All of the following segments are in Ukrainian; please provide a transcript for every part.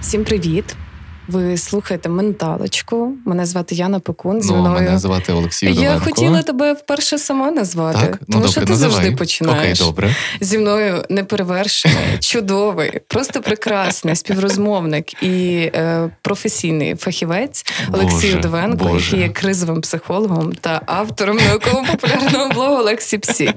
Всім привіт! Ви слухаєте менталочку. Мене звати Яна Пекун. Зі Ну, мною мене звати Олексій я Удовенко. хотіла тебе вперше сама назвати, Так? тому ну, що ти називай. завжди починаєш. Окей, добре. Зі мною неперевершений, чудовий, просто прекрасний співрозмовник і е, професійний фахівець Олексій Боже, Удовенко, Боже. який є кризовим психологом та автором науково-популярного блогу Олексі Псі.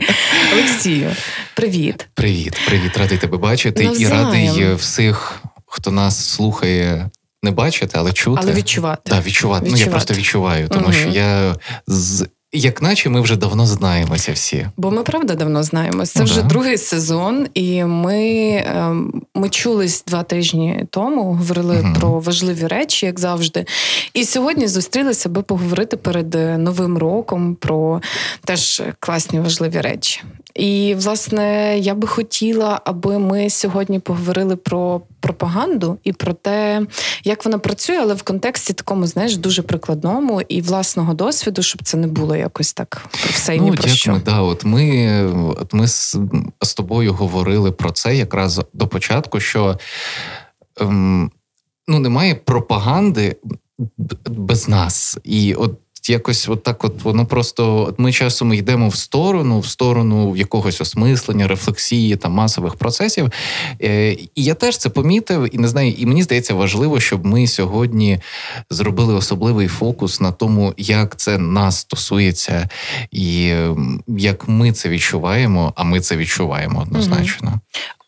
Олексію, привіт. Привіт, привіт, радий тебе бачити і радий всіх, хто нас слухає, не бачити, але чути. Але відчувати. Да, відчувати. Ну, я просто відчуваю, тому Мгм. що я з як наче ми вже давно знаємося всі. Бо ми правда давно знаємося. Це Ну, вже да. другий сезон, і ми, ем, ми чулись два тижні тому, говорили Мгм. про важливі речі, як завжди. І сьогодні зустрілися, аби поговорити перед е, новим роком про теж класні важливі речі. І, власне, я би хотіла, аби ми сьогодні поговорили про пропаганду і про те, як вона працює, але в контексті такому, знаєш, дуже прикладному і власного досвіду, щоб це не було якось так про все і ні ну, про як що. ми, да, от ми, от ми з, з тобою говорили про це якраз до початку, що ем, ну, немає пропаганди без нас. І от якось от так от воно просто от ми часом йдемо в сторону, в сторону якогось осмислення, рефлексії та масових процесів. Е, і я теж це помітив, і не знаю, і мені здається важливо, щоб ми сьогодні зробили особливий фокус на тому, як це нас стосується, і як ми це відчуваємо, а ми це відчуваємо однозначно.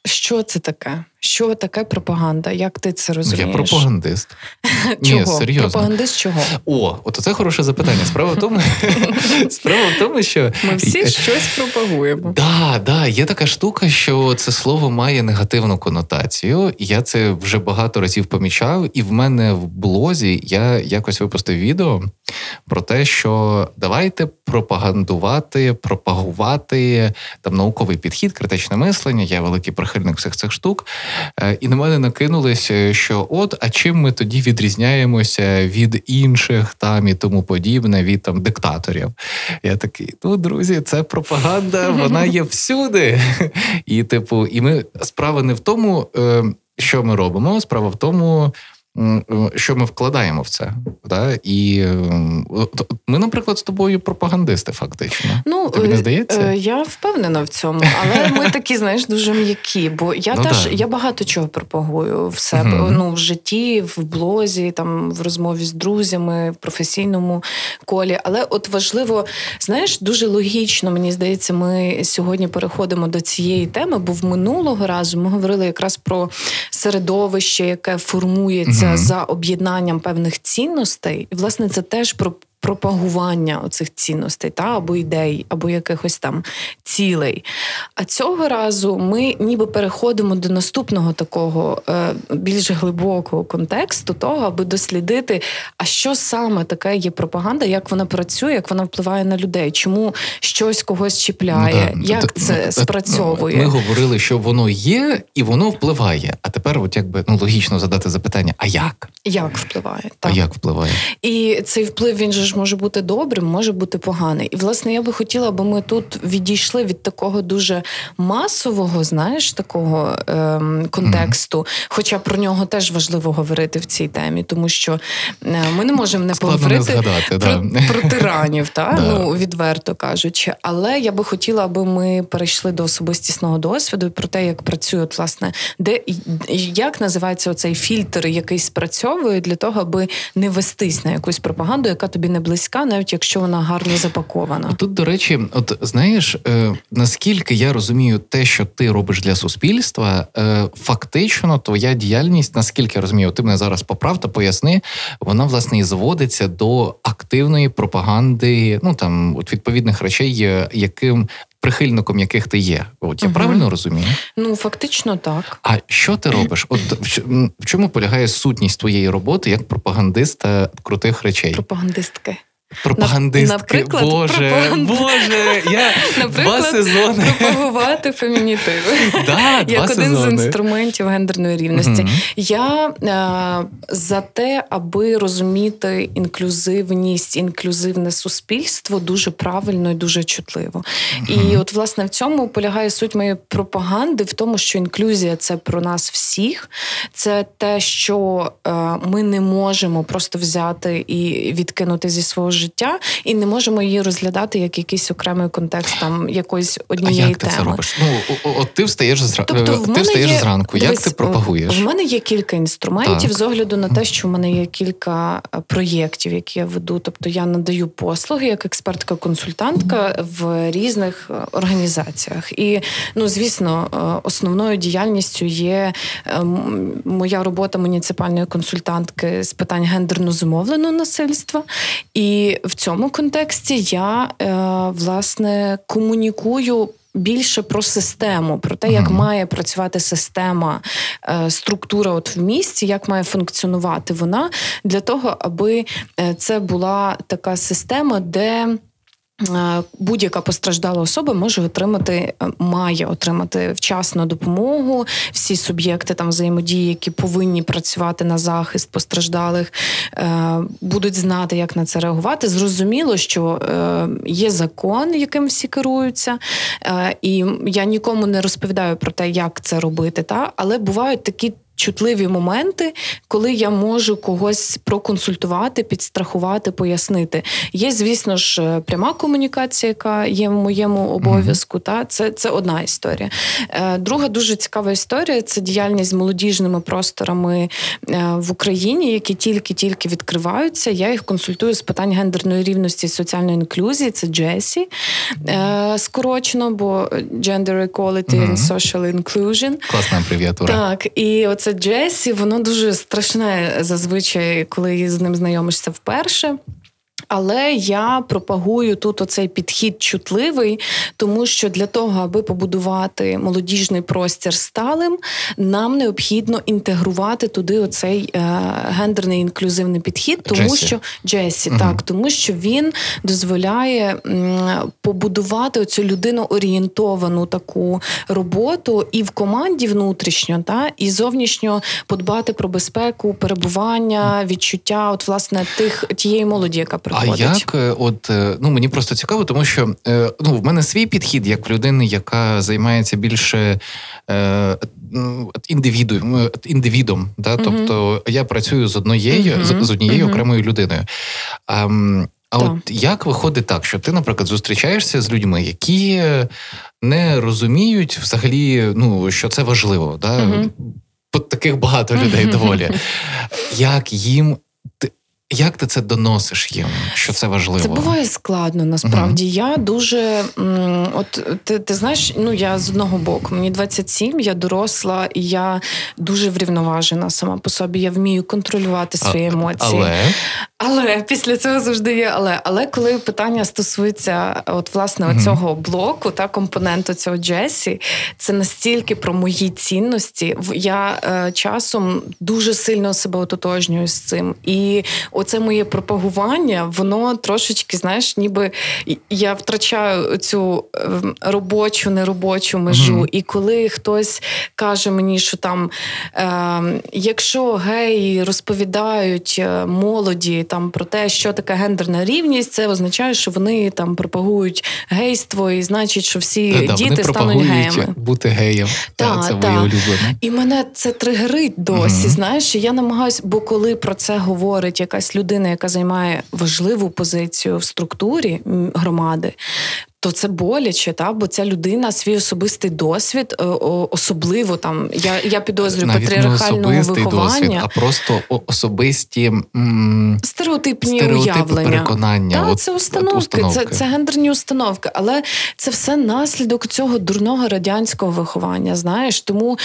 Що це таке? Що таке пропаганда? Як ти це Ну, розумієш? я пропагандист. Чого? Ні, серйозно. Пропагандист чого? О, от це хороше запитання. Справа в тому, справа в тому, що Ми всі щось пропагуємо. Да, да, є така штука, що це слово має негативну конотацію. Я це вже багато разів помічав. І в мене в блозі я якось випустив відео про те, що давайте пропагандувати, пропагувати там науковий підхід, критичне мислення. Я великий прихильник всіх цих штук. Е, І на мене накинулись, що от, а чим ми тоді відрізняємося від інших там і тому подібне, від там диктаторів. Я такий, ну, друзі, це пропаганда, вона є всюди. І, типу, і ми справа не в тому, е, що ми робимо, справа в тому. Е, Що ми вкладаємо в це, да? і е, от ми, наприклад, з тобою пропагандисти, фактично. Ну, Тобі не е, здається? е, Я впевнена в цьому, але ми такі, знаєш, дуже м'які. Бо я Ну, теж да. я багато чого пропагую в себе. Мгм. Ну, в житті, в блозі, там в розмові з друзями, в професійному колі. Але от важливо, знаєш, дуже логічно, мені здається, ми сьогодні переходимо до цієї теми, бо в минулого разу ми говорили якраз про середовище, яке формується Мгм. за об'єднанням певних цінностей. І власне це теж про. Пропагування оцих цінностей, та або ідей, або якихось там цілей. А цього разу ми ніби переходимо до наступного такого е, більш глибокого контексту, того, аби дослідити, а що саме таке є пропаганда, як вона працює, як вона впливає на людей, чому щось когось чіпляє, Ну, да. як Т- це ну, спрацьовує. Ми говорили, що воно є і воно впливає. А тепер, от якби ну логічно задати запитання: а як? Як впливає? А як впливає? І цей вплив він же ж може бути добрим, може бути поганий. І власне я би хотіла, аби ми тут відійшли від такого дуже масового, знаєш, такого ем, контексту. Хоча про нього теж важливо говорити в цій темі, тому що е, ми не можемо не Складно не поговорити згадати, про, да. про тиранів, та Да. ну відверто кажучи. Але я би хотіла, аби ми перейшли до особистісного досвіду і про те, як працює, от, власне, де як називається оцей фільтр, який спрацьовує для того, аби не вестись на якусь пропаганду, яка тобі не близька, навіть якщо вона гарно запакована. Тут, до речі, от знаєш, е, наскільки я розумію те, що ти робиш для суспільства, е, фактично твоя діяльність, наскільки я розумію, ти мене зараз поправ та поясни, вона власне і зводиться до активної пропаганди, ну там от відповідних речей, е, яким прихильником яких ти є. От я угу. правильно розумію? Ну фактично так. А що ти робиш? От в чому полягає сутність твоєї роботи як пропагандиста крутих речей? Пропагандистки. Пропагандистки, наприклад, Боже, пропаганд- Боже, я два сезони. Пропагувати фемінітиви. Да, два Як один з інструментів гендерної рівності. Мгм. Я е, за те, аби розуміти інклюзивність, інклюзивне суспільство дуже правильно і дуже чутливо. І от, власне, в цьому полягає суть моєї пропаганди, в тому, що інклюзія це про нас всіх, це те, що е, ми не можемо просто взяти і відкинути зі свого життя, і не можемо її розглядати як якийсь окремий контекст там якоїсь А однієї як ти теми. це робиш? Ну, от ти встаєш зра... Тобто, Е, ти встаєш є, зранку. Як дивись, ти пропагуєш? В мене є кілька інструментів Так. з огляду на те, що в мене є кілька е, проєктів, які я веду. Тобто я надаю послуги як експертка-консультантка в різних е, організаціях. І ну, звісно, основною діяльністю є моя робота муніципальної консультантки з питань гендерно зумовленого насильства. І в цьому контексті я е, власне комунікую. Більше про систему, про те, як має працювати система, е, структура от в місті, як має функціонувати вона для того, аби е, це була така система, де будь-яка постраждала особа може отримати, е, має отримати вчасну допомогу. Всі суб'єкти там взаємодії, які повинні працювати на захист постраждалих, е, будуть знати, як на це реагувати. Зрозуміло, що е, є закон, яким всі керуються, е, і я нікому не розповідаю про те, як це робити. Та? Але бувають такі. Чутливі моменти, коли я можу когось проконсультувати, підстрахувати, пояснити. Є, звісно ж, е, пряма комунікація, яка є в моєму обов'язку. Та це, це одна історія. Е, Друга дуже цікава історія це діяльність з молодіжними просторами е, в Україні, які тільки-тільки відкриваються. Я їх консультую з питань гендерної рівності і соціальної інклюзії. Це Джесі скорочено, бо Gender Equality Мгм. and Social Inclusion. Класна абревіатура. Так, і оце Джесі, воно дуже страшне зазвичай, коли з ним знайомишся вперше. Але я пропагую тут оцей підхід чутливий, тому що для того, аби побудувати молодіжний простір сталим, нам необхідно інтегрувати туди оцей е, гендерний інклюзивний підхід, тому Джесі. що Джесі, Мгм. так, тому що він дозволяє м, побудувати оцю людиноорієнтовану таку роботу і в команді внутрішньо, та і зовнішньо подбати про безпеку, перебування, відчуття, от власне тих тієї молоді, яка А як, е, от е, ну мені просто цікаво, тому що е, ну в мене свій підхід як в людини, яка займається більше е, індивіду, індивідом. Да? Тобто я працюю з однією з, з однією окремою людиною. А, а Так. от як виходить так, що ти, наприклад, зустрічаєшся з людьми, які не розуміють взагалі, ну що це важливо, да? От таких багато людей доволі. Як їм як ти це доносиш їм, що це важливо? Це буває складно насправді. Я дуже от ти, ти знаєш, ну я з одного боку, мені 27, я доросла, і я дуже врівноважена сама по собі. Я вмію контролювати свої емоції. Але Але після цього завжди є. Але але коли питання стосується от власне Мгм. цього блоку та компоненту цього Джесі, це настільки про мої цінності. Я е, часом дуже сильно себе ототожнюю з цим. І оце моє пропагування, воно трошечки, знаєш, ніби я втрачаю цю ем, робочу, неробочу межу. Мгм. І коли хтось каже мені, що там, е, якщо геї розповідають е, молоді там про те, що таке гендерна рівність, це означає, що вони там пропагують гейство, і значить, що всі Е, да, діти стануть геями. бути геєм. Та, це та. моє улюблене. І мене це тригерить досі. Мгм. Знаєш, я намагаюся, бо коли про це говорить якась людина, яка займає важливу позицію в структурі громади. То це боляче, та бо ця людина свій особистий досвід, е, особливо там. Я я підозрюю Навіть патріархального особистий виховання, досвід, а просто особисті м, стереотипні стереотипи уявлення. переконання. Так, От- це от установки, установки. Це, це гендерні установки, але це все наслідок цього дурного радянського виховання. Знаєш, тому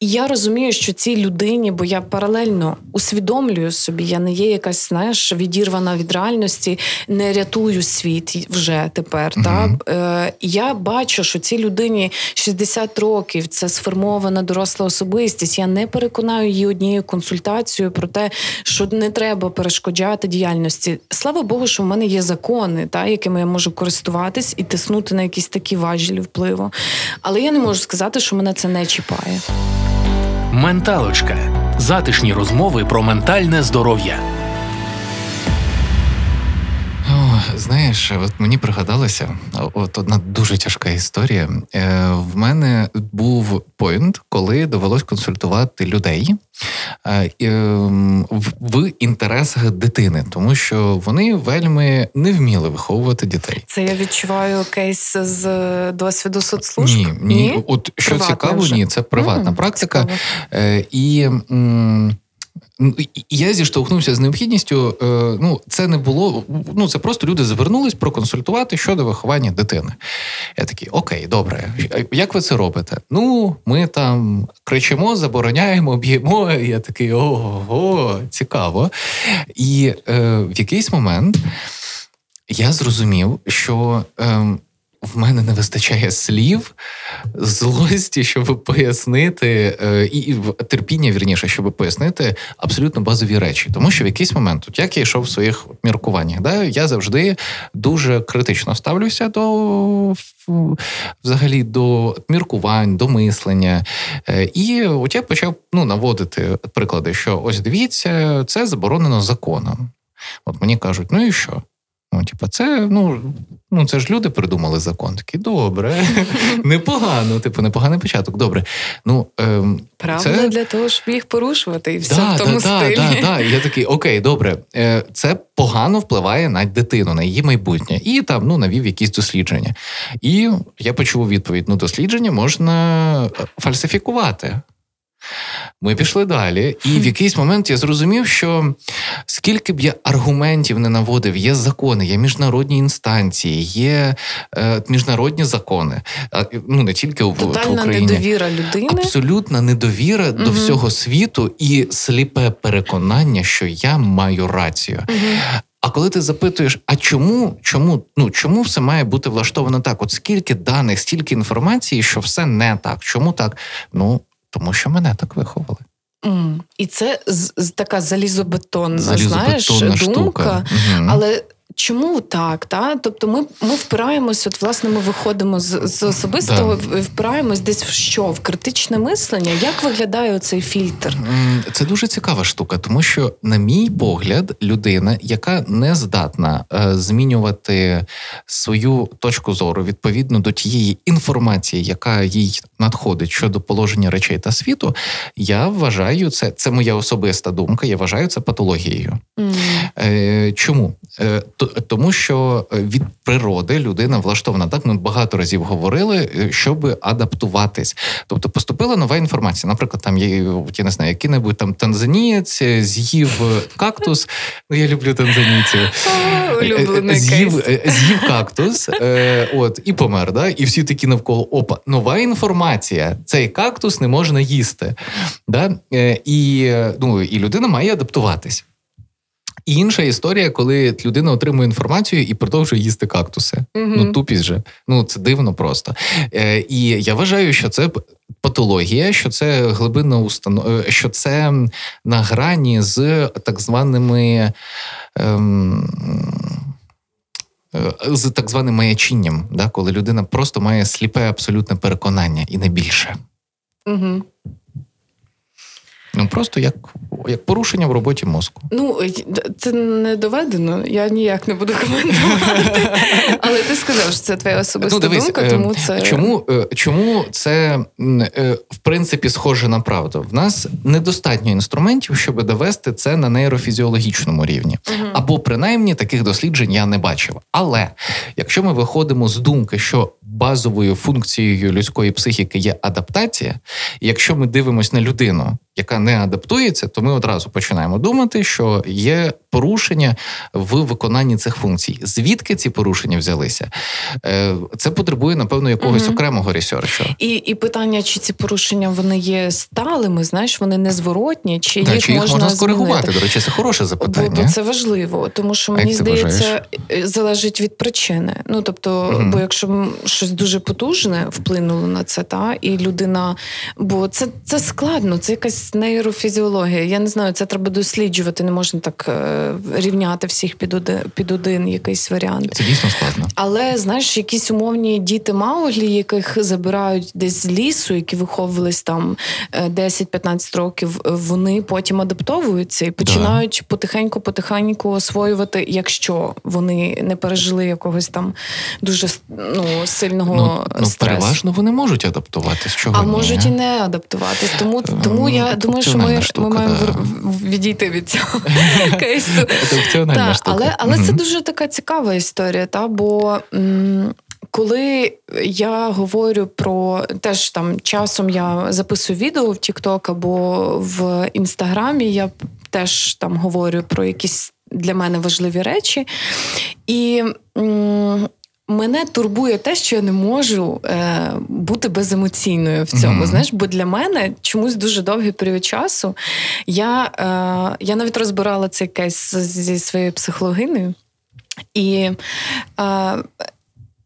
я розумію, що цій людині, бо я паралельно усвідомлюю собі, я не є якась, знаєш, відірвана від реальності, не рятую світ вже тепер. Мгм. Та? Е, я бачу, що цій людині 60 років, це сформована доросла особистість. Я не переконаю її однією консультацією про те, що не треба перешкоджати діяльності. Слава Богу, що в мене є закони, та, якими я можу користуватись і тиснути на якісь такі важелі впливу. Але я не можу сказати, що мене це не чіпає. Менталочка. Затишні розмови про ментальне здоров'я. Знаєш, от мені пригадалося, от одна дуже тяжка історія. Е, в мене був поінт, коли довелось консультувати людей е, ем, в, в інтересах дитини, тому що вони вельми не вміли виховувати дітей. Це я відчуваю кейс з е, досвіду соцслужб. Ні, ні, от що Приватне цікаво, вже. ні, це приватна М, практика. цікаво. Е, і м, я зіштовхнувся з необхідністю. Е, ну, це не було. Ну, це просто люди звернулись проконсультувати щодо виховання дитини. Я такий, окей, добре. Як ви це робите? Ну, ми там кричимо, забороняємо, б'ємо. Я такий ого, цікаво. І е, в якийсь момент я зрозумів, що. ем, в мене не вистачає слів, злості, щоб пояснити, е, і, терпіння, вірніше, щоб пояснити абсолютно базові речі. Тому що в якийсь момент, от як я йшов в своїх міркуваннях, да, я завжди дуже критично ставлюся до взагалі до міркувань, до мислення. Е, І от я почав ну, наводити приклади, що ось дивіться, це заборонено законом. От мені кажуть, ну і що? Ну, типа, це ну, ну це ж люди придумали закон. Такі добре, непогано, типу, непоганий початок. Добре. Ну ем, Правда це... для того, щоб їх порушувати, і все Да, в тому да, стилі. Да, да, да. Я такий, окей, добре, Е, це погано впливає на дитину, на її майбутнє. І там ну, навів якісь дослідження. І я почув відповідь: ну, дослідження можна е, фальсифікувати. Ми пішли далі, і в якийсь момент я зрозумів, що скільки б я аргументів не наводив, є закони, є міжнародні інстанції, є е, міжнародні закони, а, ну не тільки в, в Україні. недовіра людини. Абсолютна недовіра до всього світу і сліпе переконання, що я маю рацію. Мгм. А коли ти запитуєш, а чому, чому, ну чому все має бути влаштовано так? От скільки даних, стільки інформації, що все не так. Чому так? Ну тому що мене так виховали. Mm. І це з, з- така залізобетонна, знаєш, Залізобетонна думка. штука. Мгм. Але чому так? Та? Тобто ми, ми впираємось, от власне, ми виходимо з, з особистого, в- впираємось десь в що? В критичне мислення. Як виглядає цей фільтр? Це дуже цікава штука, тому що, на мій погляд, людина, яка не здатна е, змінювати свою точку зору відповідно до тієї інформації, яка їй надходить щодо положення речей та світу, я вважаю це, це моя особиста думка. Я вважаю це патологією. Е, чому? То- тому що е, від природи людина влаштована так. Ми багато разів говорили, е, щоб адаптуватись. Тобто поступила нова інформація. Наприклад, там є я не знаю, який-небудь там танзанієць з'їв е, кактус. Ну я люблю танзанійців. З'їв, з'їв кактус, от і помер. Да? І всі такі навколо опа, нова інформація. Цей кактус не можна їсти. Да? І, ну, і людина має адаптуватись. І інша історія, коли людина отримує інформацію і продовжує їсти кактуси. Мгм. Ну, тупість же. Ну, це дивно просто. Е, і я вважаю, що це патологія, що це глибинна установа, що це на грані з так званими. Ем, е, з так званим маячінням, да, коли людина просто має сліпе абсолютне переконання і не більше. Мгм. Ну просто як, як порушення в роботі мозку. Ну, це не доведено, я ніяк не буду коментувати. Але ти сказав, що це твоя особиста Ну, дивись, думка, е, тому це. Чому, е, чому це е, в принципі схоже на правду? В нас недостатньо інструментів, щоб довести це на нейрофізіологічному рівні. Мгм. Або принаймні таких досліджень я не бачив. Але якщо ми виходимо з думки, що базовою функцією людської психіки є адаптація, якщо ми дивимося на людину яка не адаптується, то ми одразу починаємо думати, що є порушення в виконанні цих функцій. Звідки ці порушення взялися? Е, це потребує, напевно, якогось Мгм. окремого ресерчу. І, і питання, чи ці порушення вони є сталими, знаєш, вони незворотні, чи Да, їх, чи їх можна, можна скоригувати? змінити? До речі, це хороше запитання. бо це важливо, тому що мені здається, вважаєш? е, залежить від причини. Ну тобто, Мгм. бо якщо щось дуже потужне вплинуло на це, та і людина, бо це, це складно, це якась нейрофізіологія. Я не знаю, це треба досліджувати. Не можна так е, рівняти всіх під один, під один якийсь варіант. Це дійсно складно. Але знаєш, якісь умовні діти Мауглі, яких забирають десь з лісу, які виховувались там е, 10-15 років, е, вони потім адаптовуються і починають потихеньку-потихеньку освоювати, якщо вони не пережили якогось там дуже ну, сильного Ну, ну стресу. переважно вони можуть адаптуватись. Чого А ні? можуть і не адаптуватись. Тому, тому я думаю, що ми, функціональна ми маємо да. Відійти від цього кейсу. Штука. але, але це дуже така цікава історія, та бо. М- коли я говорю про теж там часом я записую відео в TikTok або в інстаграмі, я теж там говорю про якісь для мене важливі речі. І м- мене турбує те, що я не можу е, бути беземоційною в цьому. Мгм. Знаєш, бо для мене чомусь дуже довгий період часу я, е, я навіть розбирала цей кейс зі своєю психологинею. І е,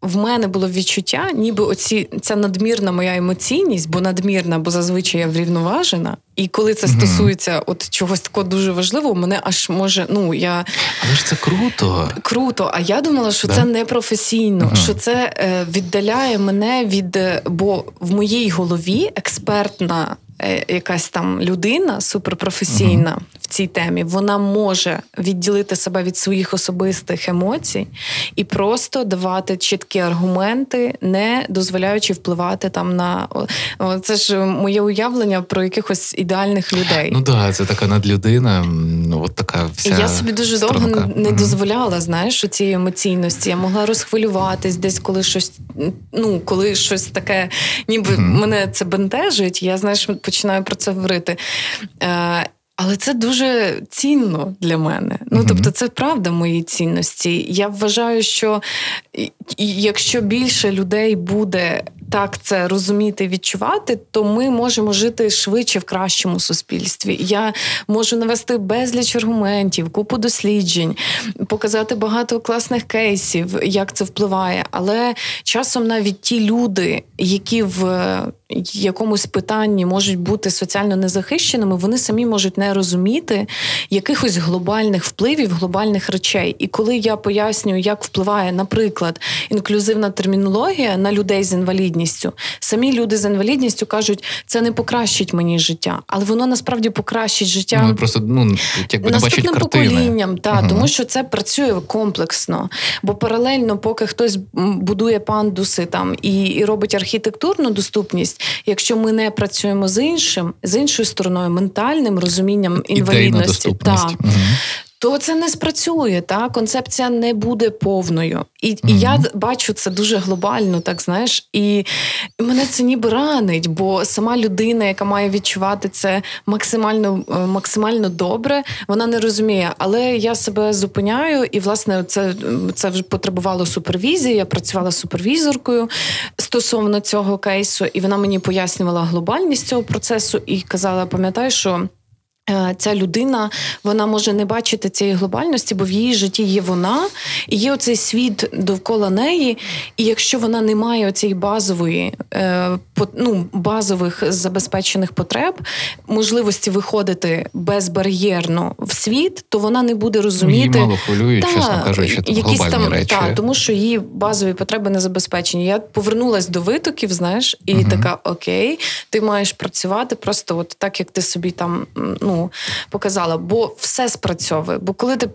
в мене було відчуття, ніби оці ця надмірна моя емоційність, бо надмірна, бо зазвичай я врівноважена. І коли це стосується от чогось такого дуже важливого, мене аж може, ну я Але ж це круто. круто. А я думала, що Да? це непрофесійно, Мгм. що це е, віддаляє мене від. е, Бо в моїй голові експертна. е, Якась там людина суперпрофесійна в цій темі, вона може відділити себе від своїх особистих емоцій і просто давати чіткі аргументи, не дозволяючи впливати там на це ж моє уявлення про якихось ідеальних людей. Ну так, да, це така надлюдина, ну от така вся. Я собі дуже довго не дозволяла, знаєш, у цієї емоційності. Я могла розхвилюватись десь, коли щось, ну, коли щось таке, ніби мене це бентежить. Я знаєш, починаю про це говорити. Е, але це дуже цінно для мене. Ну тобто, це правда мої цінності. Я вважаю, що якщо більше людей буде так це розуміти, відчувати, то ми можемо жити швидше в кращому суспільстві. Я можу навести безліч аргументів, купу досліджень, показати багато класних кейсів, як це впливає. Але часом навіть ті люди, які в якомусь питанні можуть бути соціально незахищеними, вони самі можуть не розуміти якихось глобальних впливів, глобальних речей. І коли я пояснюю, як впливає, наприклад, інклюзивна термінологія на людей з інвалідністю, самі люди з інвалідністю кажуть, це не покращить мені життя, але воно насправді покращить життя. Ну, просто ну, якби Наступним поколінням, та, Мгм. тому що це працює комплексно. Бо паралельно, поки хтось будує пандуси там і, і робить архітектурну доступність, якщо ми не працюємо з іншим, з іншою стороною, ментальним розумінням інвалідності, та, Мгм. То це не спрацює. Та концепція не буде повною. І, і я бачу це дуже глобально, так знаєш, і мене це ніби ранить, бо сама людина, яка має відчувати це максимально е, максимально добре, вона не розуміє. Але я себе зупиняю, і власне це, це вже потребувало супервізії. Я працювала супервізоркою стосовно цього кейсу, і вона мені пояснювала глобальність цього процесу і казала: пам'ятай, що. Е, Ця людина вона може не бачити цієї глобальності, бо в її житті є вона, і є оцей світ довкола неї. І якщо вона не має оцієї базової, е, ну, базових забезпечених потреб, можливості виходити безбар'єрно в світ, то вона не буде Її розуміти. мало хвилюють, чесно кажучи, там якісь глобальні там, речі. Та, тому що її базові потреби не забезпечені. Я повернулась до витоків, знаєш, і Мгм. така: окей, ти маєш працювати просто от так, як ти собі там ну, показала. Бо все спрацьовує. Бо коли ти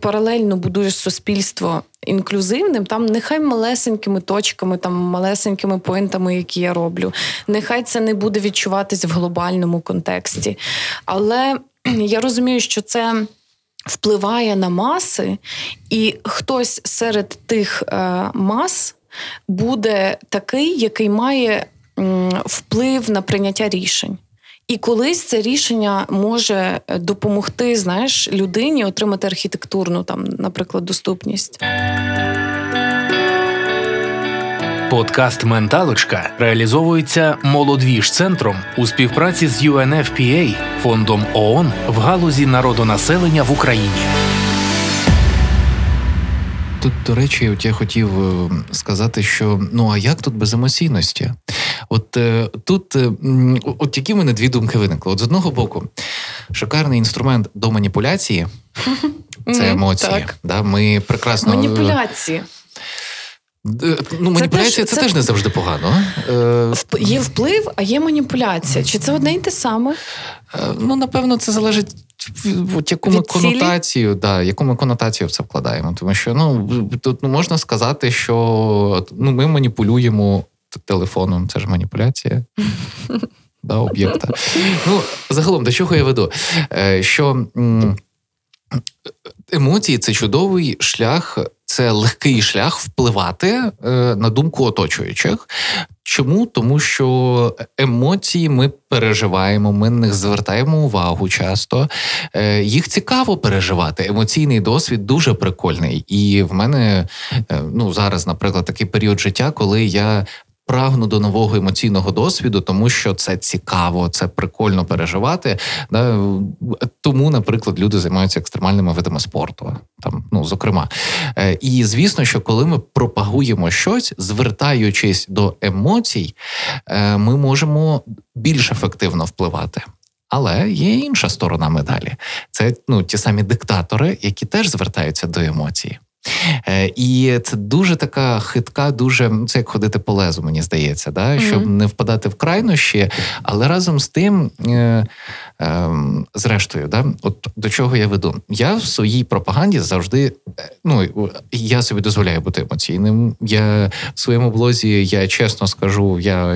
паралельно будуєш суспільство інклюзивним, там нехай малесенькими точками, там малесенькими поінтами, які я роблю, нехай це не буде відчуватись в глобальному контексті. Але я розумію, що це впливає на маси, і хтось серед тих е, мас буде такий, який має вплив на прийняття рішень. І колись це рішення може допомогти, знаєш, людині отримати архітектурну, там, наприклад, доступність. Подкаст Менталочка реалізовується молодвіж центром у співпраці з UNFPA, фондом ООН в галузі народонаселення в Україні. Тут, до речі, от я хотів е, сказати, що ну а як тут без емоційності? От е, тут е, от які в мене дві думки виникли. От з одного боку, шикарний інструмент до маніпуляції це емоції. Так. Да, Ми прекрасно Маніпуляції. Ну, маніпуляція це, це- теж не завжди погано. Е, Є вплив, а є маніпуляція. Чи це одне й те саме? Е, Ну, напевно, це залежить. От яку ми конотацію, да, яку ми конотацію в це вкладаємо. Тому що ну тут ну, можна сказати, що ну, ми маніпулюємо телефоном, це ж маніпуляція. Да, об'єкта. Ну, загалом, до чого я веду? Е, Що емоції це чудовий шлях, це легкий шлях впливати е, на думку оточуючих. Чому? Тому що емоції ми переживаємо, ми на них звертаємо увагу часто. Е, Їх цікаво переживати. Емоційний досвід дуже прикольний. І в мене ну зараз, наприклад, такий період життя, коли я. Прагну до нового емоційного досвіду, тому що це цікаво, це прикольно переживати. Да? Тому, наприклад, люди займаються екстремальними видами спорту. Там, ну, зокрема. Е, І звісно, що коли ми пропагуємо щось, звертаючись до емоцій, е, ми можемо більш ефективно впливати. Але є інша сторона медалі. Це ну, ті самі диктатори, які теж звертаються до емоцій. Е, І це дуже така хитка, дуже це як ходити по лезу, мені здається, да? щоб не впадати в крайнощі, але разом з тим, е, е, зрештою, да? от до чого я веду? Я в своїй пропаганді завжди е, ну, я собі дозволяю бути емоційним. Я в своєму блозі, я чесно скажу, я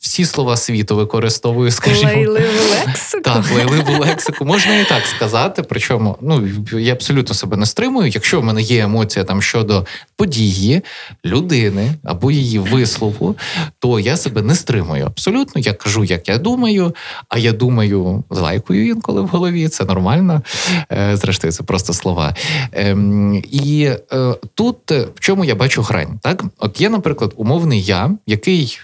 всі слова світу використовую, скажімо. Лейливу лексику. Так, лайливу лексику можна і так сказати. Причому ну я абсолютно себе не стримую. Якщо в мене є емоція там щодо події, людини або її вислову, то я себе не стримую. Абсолютно, я кажу, як я думаю, а я думаю, лайкою інколи в голові. Це нормально. Е, Зрештою, це просто слова. Ем, І е, тут е, в чому я бачу грань? Так, от є, наприклад, умовний я, який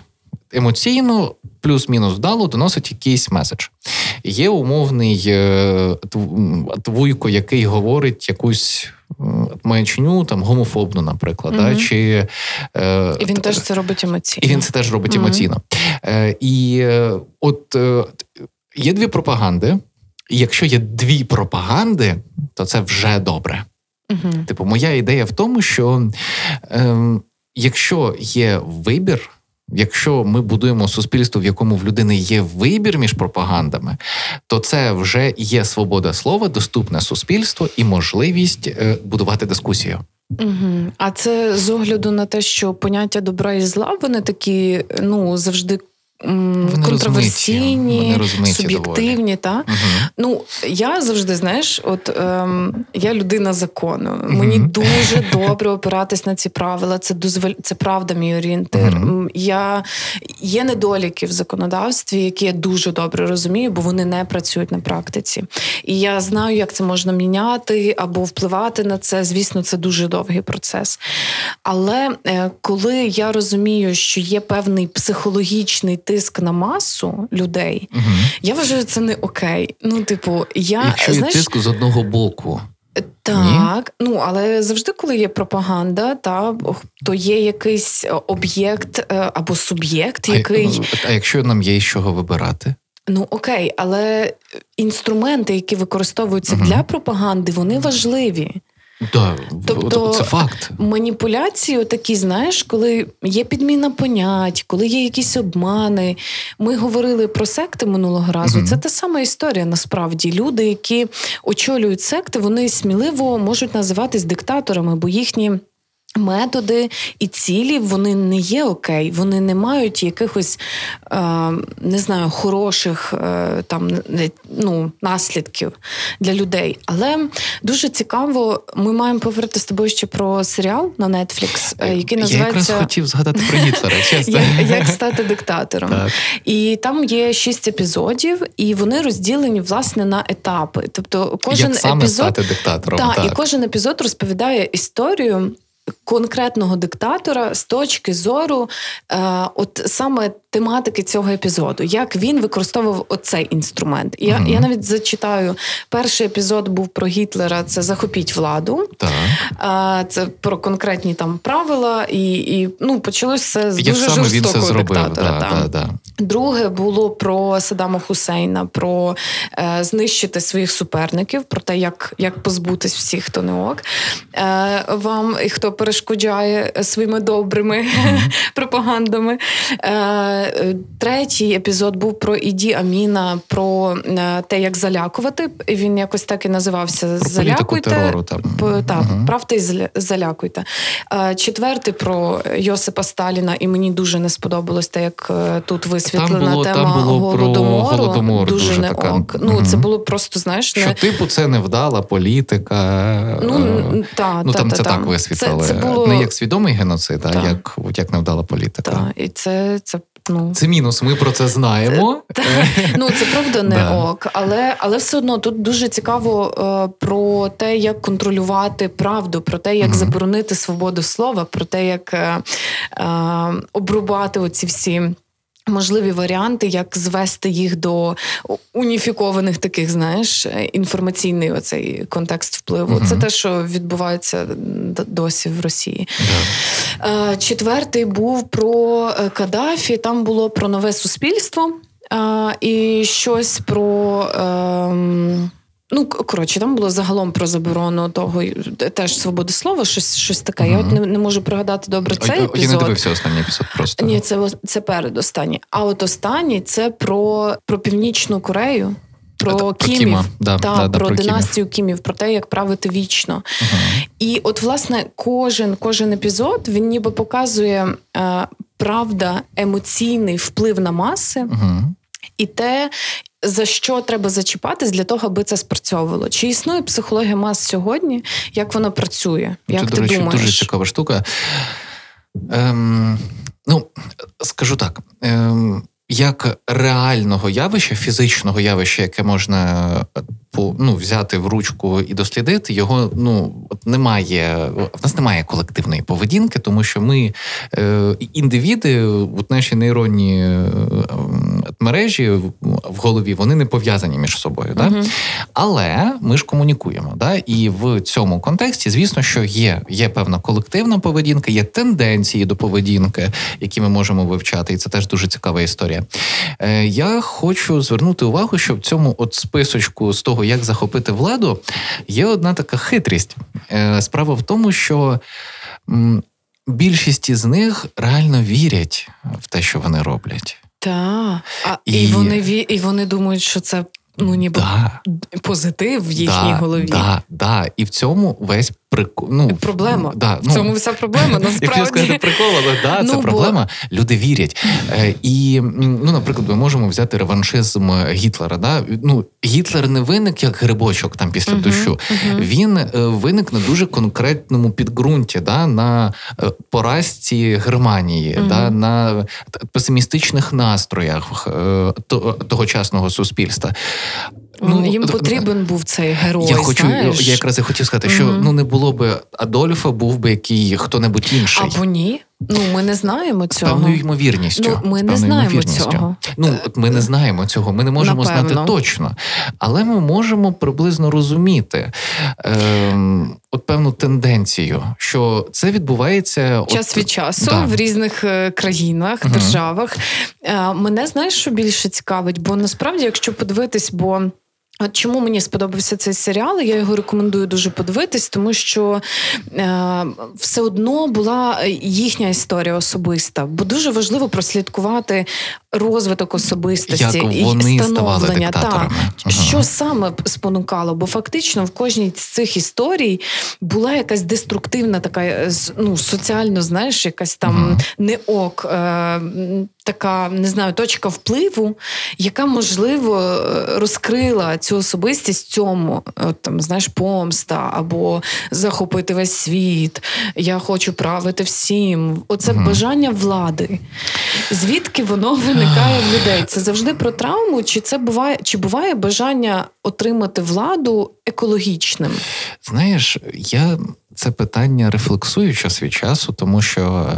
емоційно плюс-мінус вдало доносить якийсь меседж. Є умовний твуйко, який говорить якусь маячню, там гомофобну, наприклад, да, чи е, І він т- теж це робить емоційно. і він це теж робить Мгм. емоційно. Е, і е, от е, є дві пропаганди. І якщо є дві пропаганди, то це вже добре. Мгм. Типу, моя ідея в тому, що ем, якщо є вибір, якщо ми будуємо суспільство, в якому в людини є вибір між пропагандами, то це вже є свобода слова, доступне суспільство і можливість е, будувати дискусію. Угу. А це з огляду на те, що поняття добра і зла, вони такі, ну, завжди. Вони Контроверсійні, вони суб'єктивні, та Угу. ну я завжди знаєш, от ем, я людина закону. Мгм. Мені дуже добре опиратись на ці правила. Це дозволь... це правда, мій орієнтир. М, Я є недоліки в законодавстві, які я дуже добре розумію, бо вони не працюють на практиці. І я знаю, як це можна міняти або впливати на це. Звісно, це дуже довгий процес. Але е, коли я розумію, що є певний психологічний тиск на масу людей, Угу. я вважаю, це не окей. Ну, типу, я Якщо є знаєш, тиск з одного боку, так, ну але завжди, коли є пропаганда, та то є якийсь е, об'єкт е, або суб'єкт, який а, а якщо нам є з чого вибирати? ну окей, але інструменти, які використовуються Мгм. для пропаганди, вони важливі. Да, Тобто- це факт. Маніпуляції, такі, знаєш, коли є підміна понять, коли є якісь обмани. Ми говорили про секти минулого разу. Мгм. Це та сама історія. Насправді люди, які очолюють секти, вони сміливо можуть називатись диктаторами, бо їхні. Методи і цілі вони не є окей, вони не мають якихось е, не знаю, хороших е, там ну, наслідків для людей. Але дуже цікаво, ми маємо поговорити з тобою ще про серіал на Netflix, е, який називається Я якраз хотів згадати про Гітлера. чесно. Як, як стати диктатором. Так. І там є шість епізодів, і вони розділені власне на етапи. Тобто, кожен як саме епізод стати диктатором. Та, так, і кожен епізод розповідає історію конкретного диктатора з точки зору, е, от саме тематики цього епізоду, як він використовував оцей інструмент. Я mm я навіть зачитаю перший епізод був про Гітлера. Це захопіть владу, так. це про конкретні там правила, і і ну почалося з як дуже саме жорстокого він це диктатора. Да, да, да. Друге було про Саддама Хусейна, про е, знищити своїх суперників, про те, як як позбутись всіх, хто не ок е, вам і хто перешкоджає своїми добрими mm-hmm. пропагандами. Е, Третій епізод був про Іді Аміна, про е, те, як залякувати. Він якось так і називався про Залякуйте. терору, там. Так, mm-hmm. правте і залякуйте. Е, четвертий про Йосипа Сталіна, і мені дуже не сподобалось те, як е, тут висвітлена там було, тема там було голодомору. Про голодомор дуже, дуже не така. ок. Ну, mm-hmm. це було просто, знаєш, не... Що, типу, це невдала політика. Ну, та, ну та, там та, це та. так висвітлили. Це, це було... Не як свідомий геноцид, а як як невдала політика. Так, і це, це Ну, це мінус, ми про це знаємо. Ну це правда не да. ок, але але все одно тут дуже цікаво е, про те, як контролювати правду, про те, як mm заборонити свободу слова, про те, як е, е, обрубати оці всі. Можливі варіанти, як звести їх до уніфікованих таких, знаєш, інформаційний оцей контекст впливу. Uh-huh. Це те, що відбувається досі в Росії. Uh-huh. Четвертий був про е, Кадафі. Там було про нове суспільство і щось про. Ну, коротше, там було загалом про заборону того теж свободи слова, щось щось таке. Uh-huh. Я от не, не можу пригадати добре цей епізод. Я не дивився останній епізод просто. Ні, це це передостанній. А от останній це про про Північну Корею, про це, Кімів, про да, та, да, про, про династію Кімів. Кімів, про те, як правити вічно. Uh-huh. І от, власне, кожен кожен епізод він ніби показує е, правда, емоційний вплив на маси. Uh-huh. І те, за що треба зачіпатись для того, аби це спрацьовувало? Чи існує психологія мас сьогодні? Як вона працює? Як це, ти до речі, думаєш? дуже цікава штука. Ем, Ну, скажу так. Ем, як реального явища, фізичного явища, яке можна ну, взяти в ручку і дослідити, його ну немає. В нас немає колективної поведінки, тому що ми е, індивіди, от наші нейронні е, мережі в голові вони не пов'язані між собою. Да? Але ми ж комунікуємо. Да? І в цьому контексті, звісно, що є є певна колективна поведінка, є тенденції до поведінки, які ми можемо вивчати, і це теж дуже цікава історія. Е, Я хочу звернути увагу, що в цьому от списочку з того, як захопити владу, є одна така хитрість. Е, Справа в тому, що. Більшість із них реально вірять в те, що вони роблять. Так, і... і вони і вони думають, що це ну ніби да. позитив в їхній да, голові. Да, да. І в цьому весь прикол. Ну, проблема. Да, в цьому вся проблема. насправді. Сказати прикол, але да, ну, це бо... проблема. Люди вірять. Е, і, ну, наприклад, ми можемо взяти реваншизм Гітлера. Да? Ну, Гітлер не виник як грибочок там після uh-huh, дощу. Uh-huh. Він е, виник на дуже конкретному підґрунті, да, на е, поразці Германії, uh-huh. да, на песимістичних настроях тогочасного суспільства. Ну, Їм потрібен був цей герой. Я хочу, знаєш? я якраз і хотів сказати, що mm-hmm. ну не було би Адольфа, був би який хто-небудь інший. Або ні. Ну, ми не знаємо цього. З певною ймовірністю. Ну, Ми не знаємо цього. Ну, от ми не знаємо цього, ми не можемо Напевно. знати точно. Але ми можемо приблизно розуміти е, от певну тенденцію, що це відбувається час от, від часу да. в різних е, країнах, угу. державах. Е, мене знаєш, що більше цікавить, бо насправді, якщо подивитись, бо. От чому мені сподобався цей серіал? Я його рекомендую дуже подивитись, тому що е, все одно була їхня історія особиста, бо дуже важливо прослідкувати розвиток особистості Як вони і становлення. Так, угу. Що саме спонукало? Бо фактично в кожній з цих історій була якась деструктивна, така е, ну, соціально, знаєш, якась там угу. не ок. Е, така не знаю, точка впливу, яка можливо розкрила цю особистість цьому, от, там знаєш, помста або захопити весь світ. Я хочу правити всім. Оце угу. бажання влади. Звідки воно виникає в людей? Це завжди про травму, чи це буває, чи буває бажання отримати владу екологічним? Знаєш, я це питання рефлексую час від часу, тому що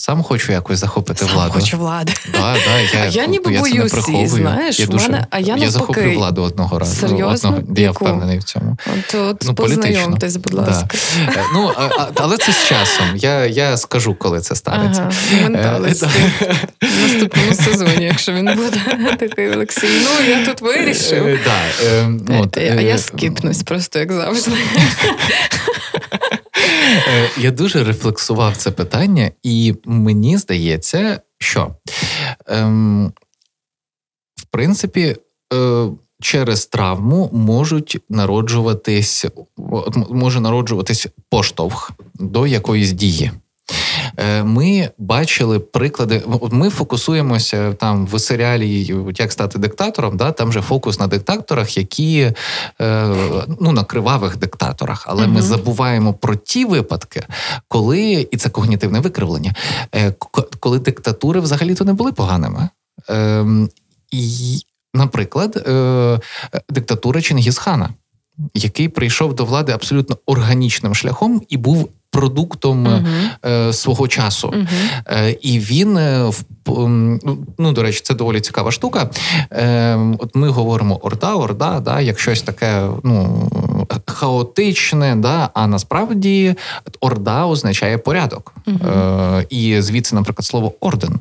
сам хочу якось захопити сам владу. хочу влади. Да, да, я, а я ніби я боюсь, це не знаєш, я, дуже, мене, а я, я захоплю владу одного разу. Серйозно? Одного, я впевнений в цьому. От, от ну, познайомтесь, будь ласка. Да. Е, ну, а, але це з часом. Я я скажу, коли це станеться. Ага. Е, в наступному сезоні, якщо він буде такий Олексій. Ну, я тут вирішив. Е, да, от, А я скіпнусь просто, як завжди. Е, я дуже рефлексував це питання, і мені здається, що ем, в принципі. Е, Через травму можуть народжуватись, може народжуватись поштовх до якоїсь дії. Е, ми бачили приклади. Ми фокусуємося там в серіалі Як стати диктатором. Да, Там же фокус на диктаторах, які е, ну на кривавих диктаторах. Але угу. ми забуваємо про ті випадки, коли і це когнітивне викривлення, е, коли диктатури взагалі-то не були поганими. Ем, і, Наприклад, диктатура Чингісхана, який прийшов до влади абсолютно органічним шляхом і був продуктом uh-huh. свого часу. Uh-huh. І він е, ну, до речі, це доволі цікава штука. От ми говоримо орда, орда, да, як щось таке ну, хаотичне, да, а насправді орда означає порядок. І звідси, наприклад, слово орден.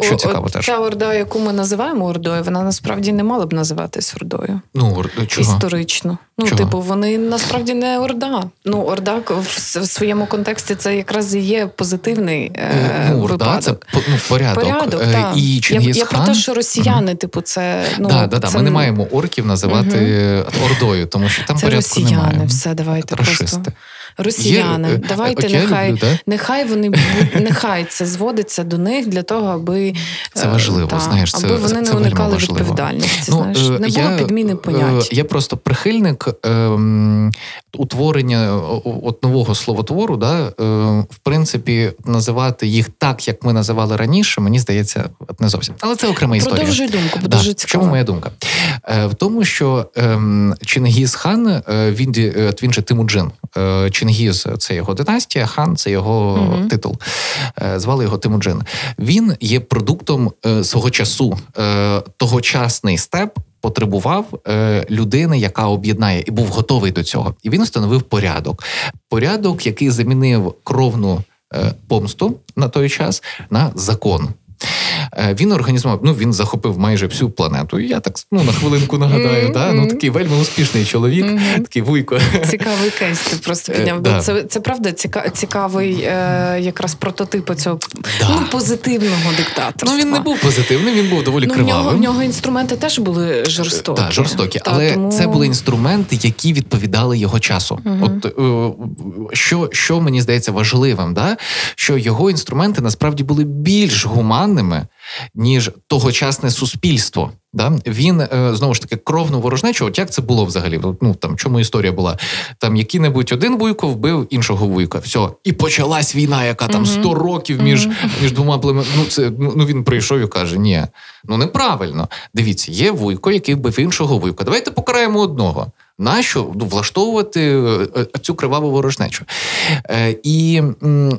Що цікаво, теж. ця орда, яку ми називаємо ордою, вона насправді не мала б називатись ордою. Ну, ор... чого? Історично. Ну, чого? типу, вони насправді не орда. Ну, орда в своєму контексті це якраз і є позитивний е, ну, орда, випадок. Це ну, порядок. порядок е, так. І я, я про те, що росіяни, mm типу, це. ну, да, да, це... Ми не маємо орків називати mm ордою, тому що там це порядку росіяни, немає. все, давайте Рашисти. просто. Росіяни, Є, е, давайте окей, нехай да? нехай вони нехай це зводиться до них для того, аби це важливо. Та, знаєш, це, аби вони це, не уникали відповідальності. Ну, знаєш, не було я, підміни понять. Я просто прихильник ем, утворення от нового словотвору. Да, е, в принципі, називати їх так, як ми називали раніше, мені здається, не зовсім. Але це окрема історія. Продовжуй думку, бо да. дуже цікаво. Чому моя думка? Е, в тому, що ем, Чингіз хан, е, він він же Тимуджин. Чингіз це його династія, хан це його mm титул. Звали його Тимуджин. Він є продуктом свого часу. Тогочасний степ потребував е, людини, яка об'єднає, і був готовий до цього. І він встановив порядок. Порядок, який замінив кровну е, помсту на той час на закон. Е, він організував, ну він захопив майже всю планету. І я так ну на хвилинку нагадаю, mm-hmm. да? ну такий вельми успішний чоловік, mm-hmm. такий вуйко. Цікавий кейс ти просто е, підняв. Да. Це це правда ціка, цікавий е, якраз прототип цього да. ну, позитивного диктаторства. Ну він не був позитивним, він був доволі ну, кривавим. В нього, в нього інструменти теж були жорстокі. Так, жорстокі, Та, але тому... це були інструменти, які відповідали його часу. От що що мені здається важливим, да? що його інструменти насправді були більш гуманними ніж тогочасне суспільство. Да? Він е, знову ж таки кровну ворожнечу. От як це було взагалі? Ну там чому історія була? Там який-небудь один вуйко вбив іншого вуйка. Все, і почалась війна, яка там 100 років між між двома племенами. Ну це ну, ну він прийшов і каже: Ні, ну неправильно. Дивіться, є вуйко, який вбив іншого вуйка. Давайте покараємо одного. Нащо ну, влаштовувати е, е, цю криваву ворожнечу? Е, і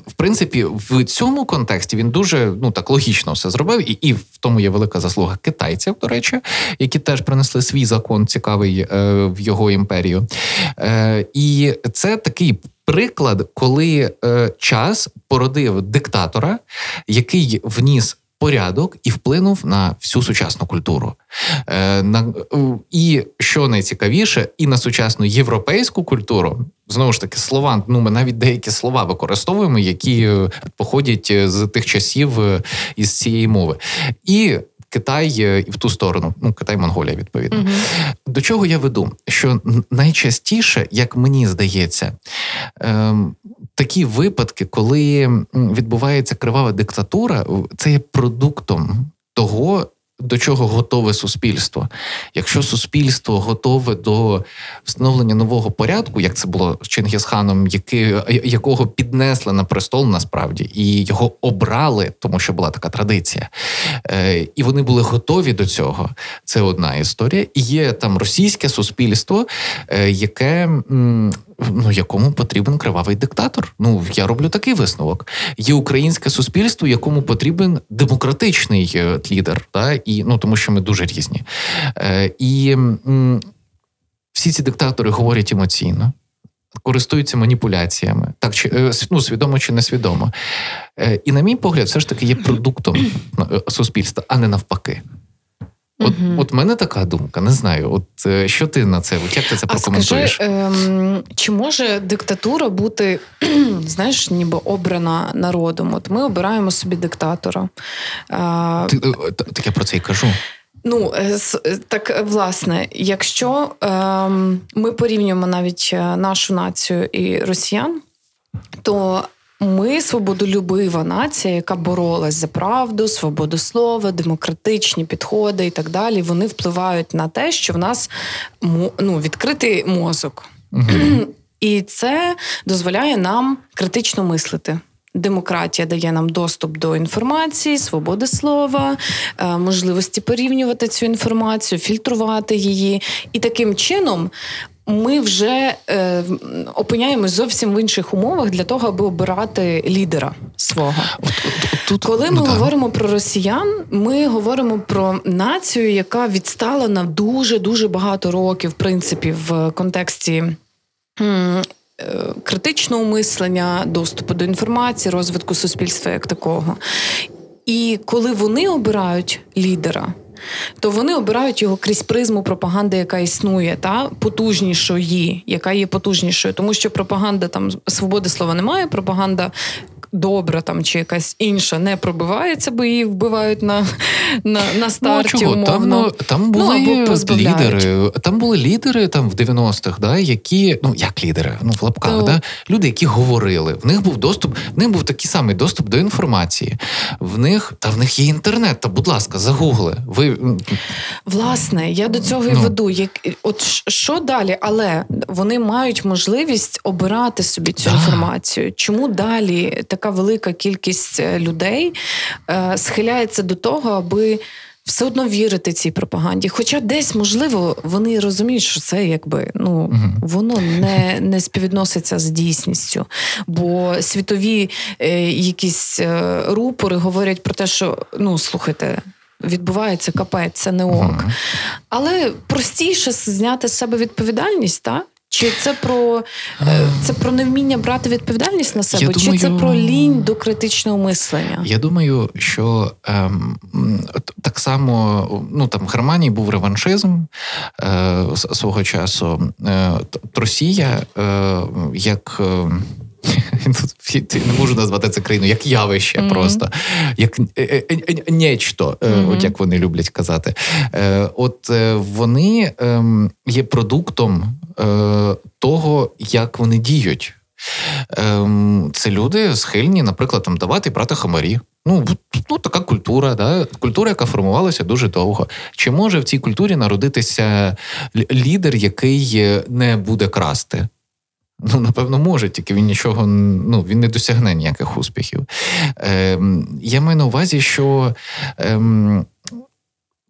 в принципі, в цьому контексті він дуже ну так логічно все зробив, і і в тому є велика заслуга китайців, до речі, які теж принесли свій закон цікавий в його імперію. І це такий. Приклад, коли час породив диктатора, який вніс порядок і вплинув на всю сучасну культуру. Е, на, І що найцікавіше, і на сучасну європейську культуру. Знову ж таки, слова, ну ми навіть деякі слова використовуємо, які е, походять з тих часів із цієї мови. І Китай і в ту сторону, ну Китай, Монголія, відповідно. Угу. До чого я веду? Що найчастіше, як мені здається, ем, такі випадки, коли відбувається кривава диктатура, це є продуктом того, до чого готове суспільство. Якщо суспільство готове до встановлення нового порядку, як це було з Чингісханом, який, якого піднесли на престол насправді, і його обрали, тому що була така традиція, е, і вони були готові до цього. Це одна історія. І є там російське суспільство, е, яке ну якому потрібен кривавий диктатор. Ну я роблю такий висновок. Є українське суспільство, якому потрібен демократичний е, лідер, та і ну тому, що ми дуже різні. Е, І м, всі ці диктатори говорять емоційно. Користуються маніпуляціями, так чи е, ну, свідомо чи несвідомо. Е, і, на мій погляд, все ж таки є продуктом суспільства, а не навпаки. От угу. от мене така думка, не знаю. От е, що ти на це? Як ти це прокоментуєш? скажи, ем, Чи може диктатура бути, знаєш, ніби обрана народом? От ми обираємо собі диктатора. А, ти, е, Так я про це і кажу. Ну, е, так власне, якщо ем, ми порівнюємо навіть нашу націю і росіян, то ми свободолюбива нація, яка боролась за правду, свободу слова, демократичні підходи і так далі. Вони впливають на те, що в нас ну, відкритий мозок. Угу. І це дозволяє нам критично мислити. Демократія дає нам доступ до інформації, свободи слова, е, можливості порівнювати цю інформацію, фільтрувати її. І таким чином ми вже е, опиняємось зовсім в інших умовах для того, аби обирати лідера свого. От, от, тут, Коли ми ну, говоримо про росіян, ми говоримо про націю, яка відстала на дуже дуже багато років, в принципі, в контексті. Е, Критичного мислення, доступу до інформації, розвитку суспільства як такого. І коли вони обирають лідера, то вони обирають його крізь призму пропаганди, яка існує, та потужнішої, яка є потужнішою, тому що пропаганда там свободи слова немає, пропаганда добра там чи якась інша не пробивається, бо її вбивають на на, на старті. Ну, чого? умовно. Там там ну, були ну, лідери. Там були лідери там в 90-х, да, які, ну як лідери, ну в лапках, То... да, люди, які говорили. В них був доступ, в них був такий самий доступ до інформації. В них та в них є інтернет. Та, будь ласка, загугли. Ви власне, я до цього і ну. веду. Як от що далі? Але вони мають можливість обирати собі цю да. інформацію. Чому далі така? Така велика кількість е, людей е, схиляється до того, аби. Все одно вірити цій пропаганді. Хоча десь, можливо, вони розуміють, що це якби ну угу. воно не не співвідноситься з дійсністю. Бо світові е, якісь е, рупори говорять про те, що ну слухайте. Відбувається капець, це не ок. Але простіше зняти з себе відповідальність, так? Чи це про е, це про невміння брати відповідальність на себе, я чи це про лінь до критичного мислення? Я думаю, що ем, так само ну там в Германії був реваншизм е, свого часу. Е, Росія е, як. Е, не можу назвати це країну як явище, mm-hmm. просто як е, нечто, mm-hmm. от як вони люблять казати. От вони ем, є продуктом Е, того, як вони діють. Ем, це люди схильні, наприклад, там давати брати хамарі. Ну, ну така культура, да? культура, яка формувалася дуже довго. Чи може в цій культурі народитися лідер, який не буде красти? Ну, напевно, може, тільки він нічого ну, він не досягне ніяких успіхів. Ем, Я маю на увазі, що ем,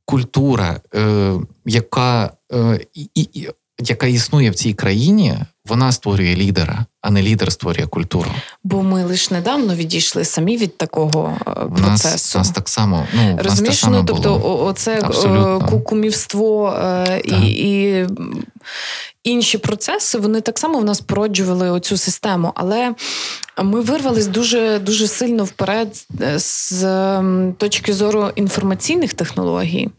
культура, е, яка е, і, яка існує в цій країні, вона створює лідера, а не лідер створює культуру. Бо ми лише недавно відійшли самі від такого е, процесу. Нас, нас так само ну розумієш, ну тобто, було. оце е, Абсолютно. кумівство е, і, і інші процеси вони так само в нас породжували оцю систему, але ми вирвались дуже дуже сильно вперед з точки зору інформаційних технологій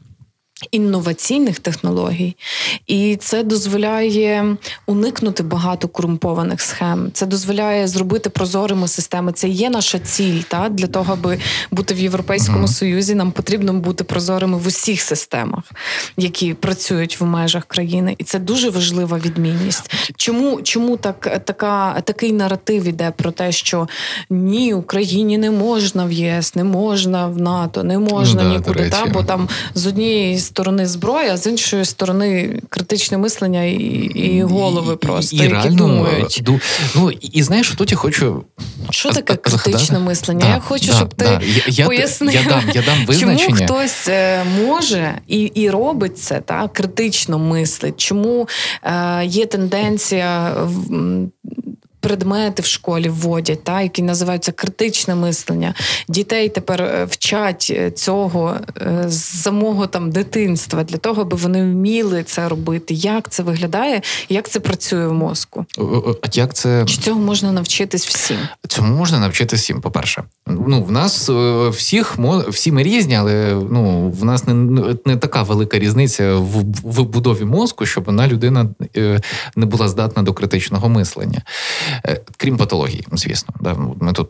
інноваційних технологій, і це дозволяє уникнути багато корумпованих схем. Це дозволяє зробити прозорими системи. Це є наша ціль. Та для того, аби бути в Європейському mm-hmm. Союзі, нам потрібно бути прозорими в усіх системах, які працюють в межах країни, і це дуже важлива відмінність. Чому чому так така такий наратив іде про те, що ні, Україні не можна в ЄС, не можна в НАТО, не можна ну, нікуди, та бо там з однієї сторони зброя, а з іншої сторони критичне мислення і і голови просто, і, і які реально, думають. Ду, ну і знаєш, тут я хочу. Що таке критичне мислення? Да, я хочу, да, щоб да. ти я, пояснив, я, дам, я дам визначення. чому хтось е, може і і робить це, так, критично мислить. Чому е, є тенденція предмети в школі вводять, та, які називаються критичне мислення. Дітей тепер е, вчать е, цього е, з самого там дитинства для того, аби вони вміли це робити. Як це виглядає, як це працює в мозку? А як це Чи цього можна навчитись всім? Цьому можна навчитись всім. По перше, ну в нас всіх всі ми різні, але ну в нас не не така велика різниця в, в будові мозку, щоб одна людина не була здатна до критичного мислення. Е, крім патології, звісно, да, ми тут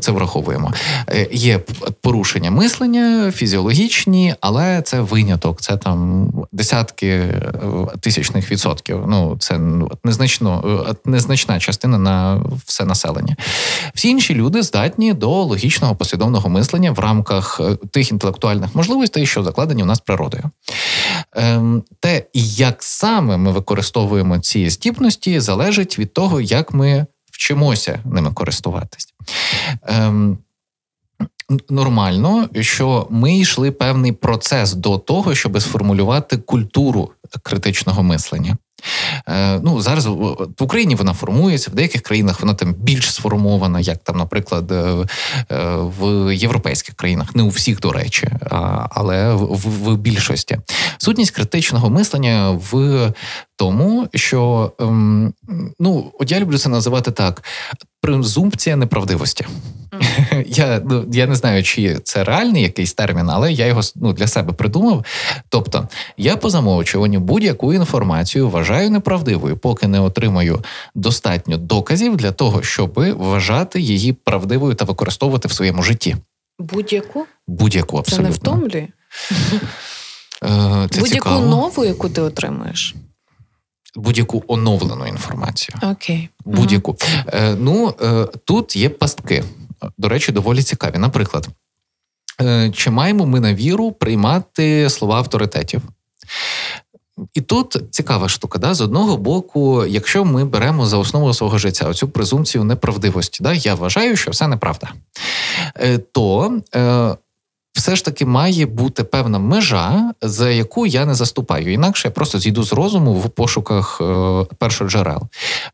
це враховуємо. Е, є порушення мислення, фізіологічні, але це виняток, це там десятки е, тисячних відсотків. Ну це незначно, незначна частина на все населення. Всі інші люди здатні до логічного послідовного мислення в рамках тих інтелектуальних можливостей, що закладені у нас природою. Ем, те, як саме ми використовуємо ці здібності, залежить від того, як ми вчимося ними користуватись. Ем, Нормально, що ми йшли певний процес до того, щоб сформулювати культуру критичного мислення. Е, ну зараз в Україні вона формується, в деяких країнах вона там більш сформована, як там, наприклад, е, е, в європейських країнах, не у всіх, до речі, але в, більшості. Сутність критичного мислення в тому, що ем, ну от я люблю це називати так: презумпція неправдивості. Mm. Я ну, я не знаю, чи це реальний якийсь термін, але я його ну, для себе придумав. Тобто, я по замовчуванню будь-яку інформацію вважаю неправдивою, поки не отримаю достатньо доказів для того, щоб вважати її правдивою та використовувати в своєму житті. Будь-яку? Будь-яку абсолютно. Це не втомлює? Е, це Будь-яку цікаво. нову, яку ти отримуєш будь-яку оновлену інформацію. Окей. Будь-яку. Е, Ну е, тут є пастки. До речі, доволі цікаві. Наприклад, е, чи маємо ми на віру приймати слова авторитетів? І тут цікава штука, да, з одного боку, якщо ми беремо за основу свого життя оцю презумпцію неправдивості, да, я вважаю, що все неправда, е, то е, все ж таки має бути певна межа, за яку я не заступаю. Інакше я просто зійду з розуму в пошуках е, першоджерел.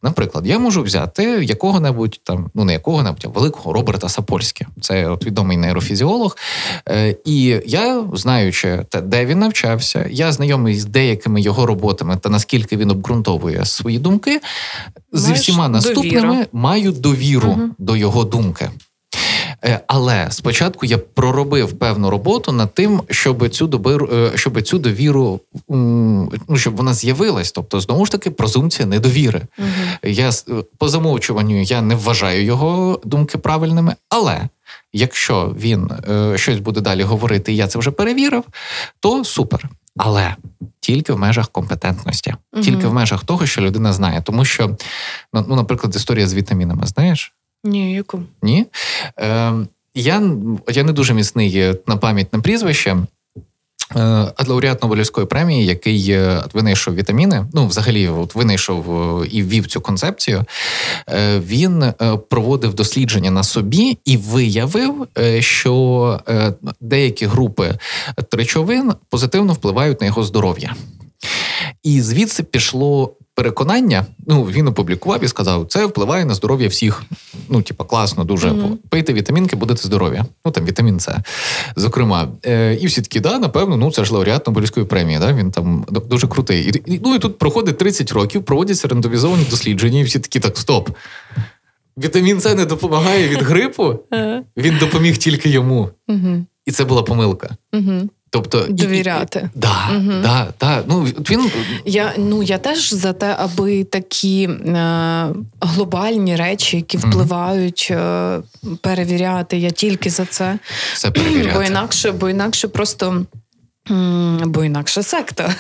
Наприклад, я можу взяти якого-небудь там, ну не якого-небудь, а великого Роберта Сапольське, це от відомий нейрофізіолог. Е, і я, знаючи те, де він навчався, я знайомий з деякими його роботами та наскільки він обґрунтовує свої думки, зі всіма наступними довіра. маю довіру угу. до його думки. Е, але спочатку я проробив певну роботу над тим, щоб цю добиру, е, щоб цю довіру ну, щоб вона з'явилась. Тобто, знову ж таки, презумпція недовіри. Угу. Я по замовчуванню я не вважаю його думки правильними, але. Якщо він е, щось буде далі говорити, і я це вже перевірив, то супер. Але тільки в межах компетентності, угу. тільки в межах того, що людина знає. Тому що, ну, ну наприклад, історія з вітамінами, знаєш, ні, яку? Ні. Е, Я я не дуже міцний на пам'ять на прізвище. Е, лауреат Нобелівської премії, який винайшов вітаміни, ну взагалі от винайшов е, і ввів цю концепцію. Е, він проводив дослідження на собі і виявив, що деякі групи речовин позитивно впливають на його здоров'я. І звідси пішло переконання. Ну він опублікував і сказав, це впливає на здоров'я всіх. ну, типа, класно, дуже mm-hmm. пийте вітамінки, будете здорові. Ну там вітамін С. Зокрема, Е, і всі такі, да, напевно, ну це ж лауреат Нобелівської премії. Да, Він там дуже крутий. І, Ну і тут проходить 30 років, проводяться рандомізовані дослідження, і всі такі так, стоп. Вітамін С не допомагає від грипу, він допоміг тільки йому. І це була помилка. Тобто довіряти. І, і, да, угу. да, да. Ну, він... Я ну, я теж за те, аби такі е, глобальні речі, які впливають, е, перевіряти. Я тільки за це. Все перевіряти. Бо інакше, бо інакше просто. Бо інакше секта.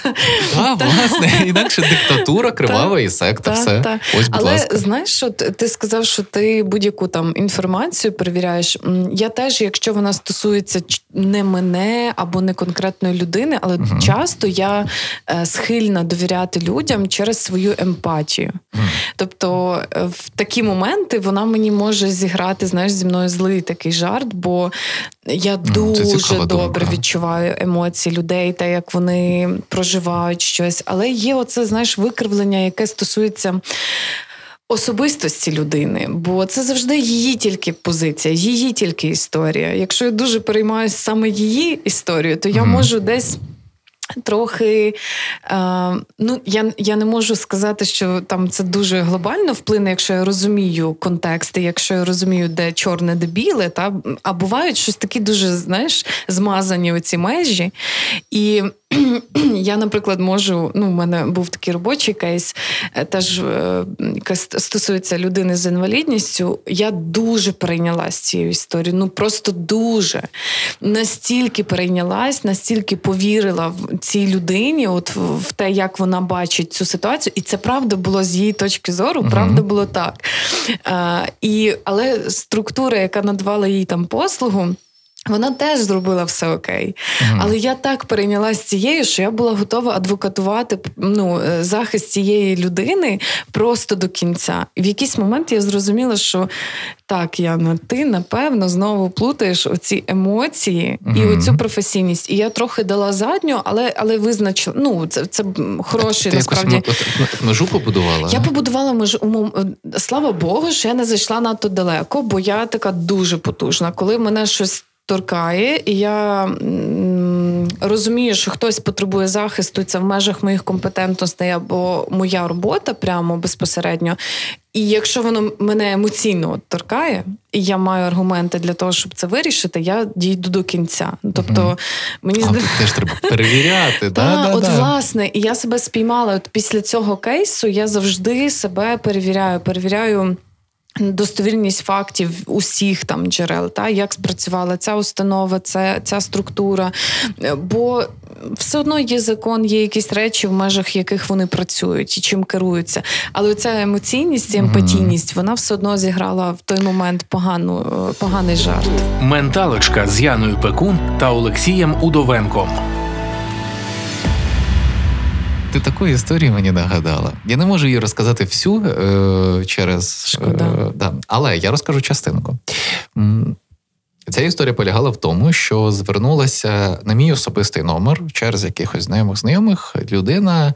А, власне, інакше диктатура, кривава і секта. все. Ось, будь Але ласка. знаєш, що ти сказав, що ти будь-яку там інформацію перевіряєш. Я теж, якщо вона стосується не мене або не конкретної людини, але угу. часто я е, схильна довіряти людям через свою емпатію. Угу. Тобто е, в такі моменти вона мені може зіграти знаєш, зі мною злий такий жарт, бо я дуже добре думка. відчуваю емоції людей, та як вони проживають щось. Але є оце, знаєш, викривлення, яке стосується. Особистості людини, бо це завжди її тільки позиція, її тільки історія. Якщо я дуже переймаюся саме її історією, то я mm-hmm. можу десь Трохи е, ну я я не можу сказати, що там це дуже глобально вплине, якщо я розумію контексти, якщо я розумію, де чорне, де біле, та а бувають щось такі дуже знаєш, змазані оці межі. І я, наприклад, можу. Ну, у мене був такий робочий кейс, е, теж е, яка стосується людини з інвалідністю. Я дуже перейнялась цією історією. Ну просто дуже настільки перейнялась, настільки повірила в цій людині, от в те, як вона бачить цю ситуацію, і це правда було з її точки зору, uh правда було так. А, і, Але структура, яка надавала їй там послугу. Вона теж зробила все окей. uh Але я так перейнялась цією, що я була готова адвокатувати ну, е, захист цієї людини просто до кінця. І в якийсь момент я зрозуміла, що так, Яна, ти напевно знову плутаєш оці емоції uh і оцю професійність. І я трохи дала задню, але але визначила. Ну, це це хороший ти насправді. Якось межу побудувала? Я побудувала межу. Слава Богу, що я не зайшла надто далеко, бо я така дуже потужна. Коли мене щось торкає, і я м, розумію, що хтось потребує захисту, це в межах моїх компетентностей або моя робота прямо безпосередньо. І якщо воно мене емоційно торкає, і я маю аргументи для того, щоб це вирішити, я дійду до кінця. Тобто mm мені а, здав... теж треба перевіряти. да, От власне, і я себе спіймала. От після цього кейсу я завжди себе перевіряю, перевіряю. Достовірність фактів усіх там джерел, та як спрацювала ця установа, ця, ця структура. Бо все одно є закон, є якісь речі, в межах яких вони працюють і чим керуються. Але ця емоційність і емпатійність вона все одно зіграла в той момент погану, поганий жарт. Менталочка з Яною Пекун та Олексієм Удовенком. Ти такої історії мені нагадала. Я не можу її розказати всю е, через Шкода. Е, да. але я розкажу частинку. Ця історія полягала в тому, що звернулася на мій особистий номер через якихось знайомих знайомих людина,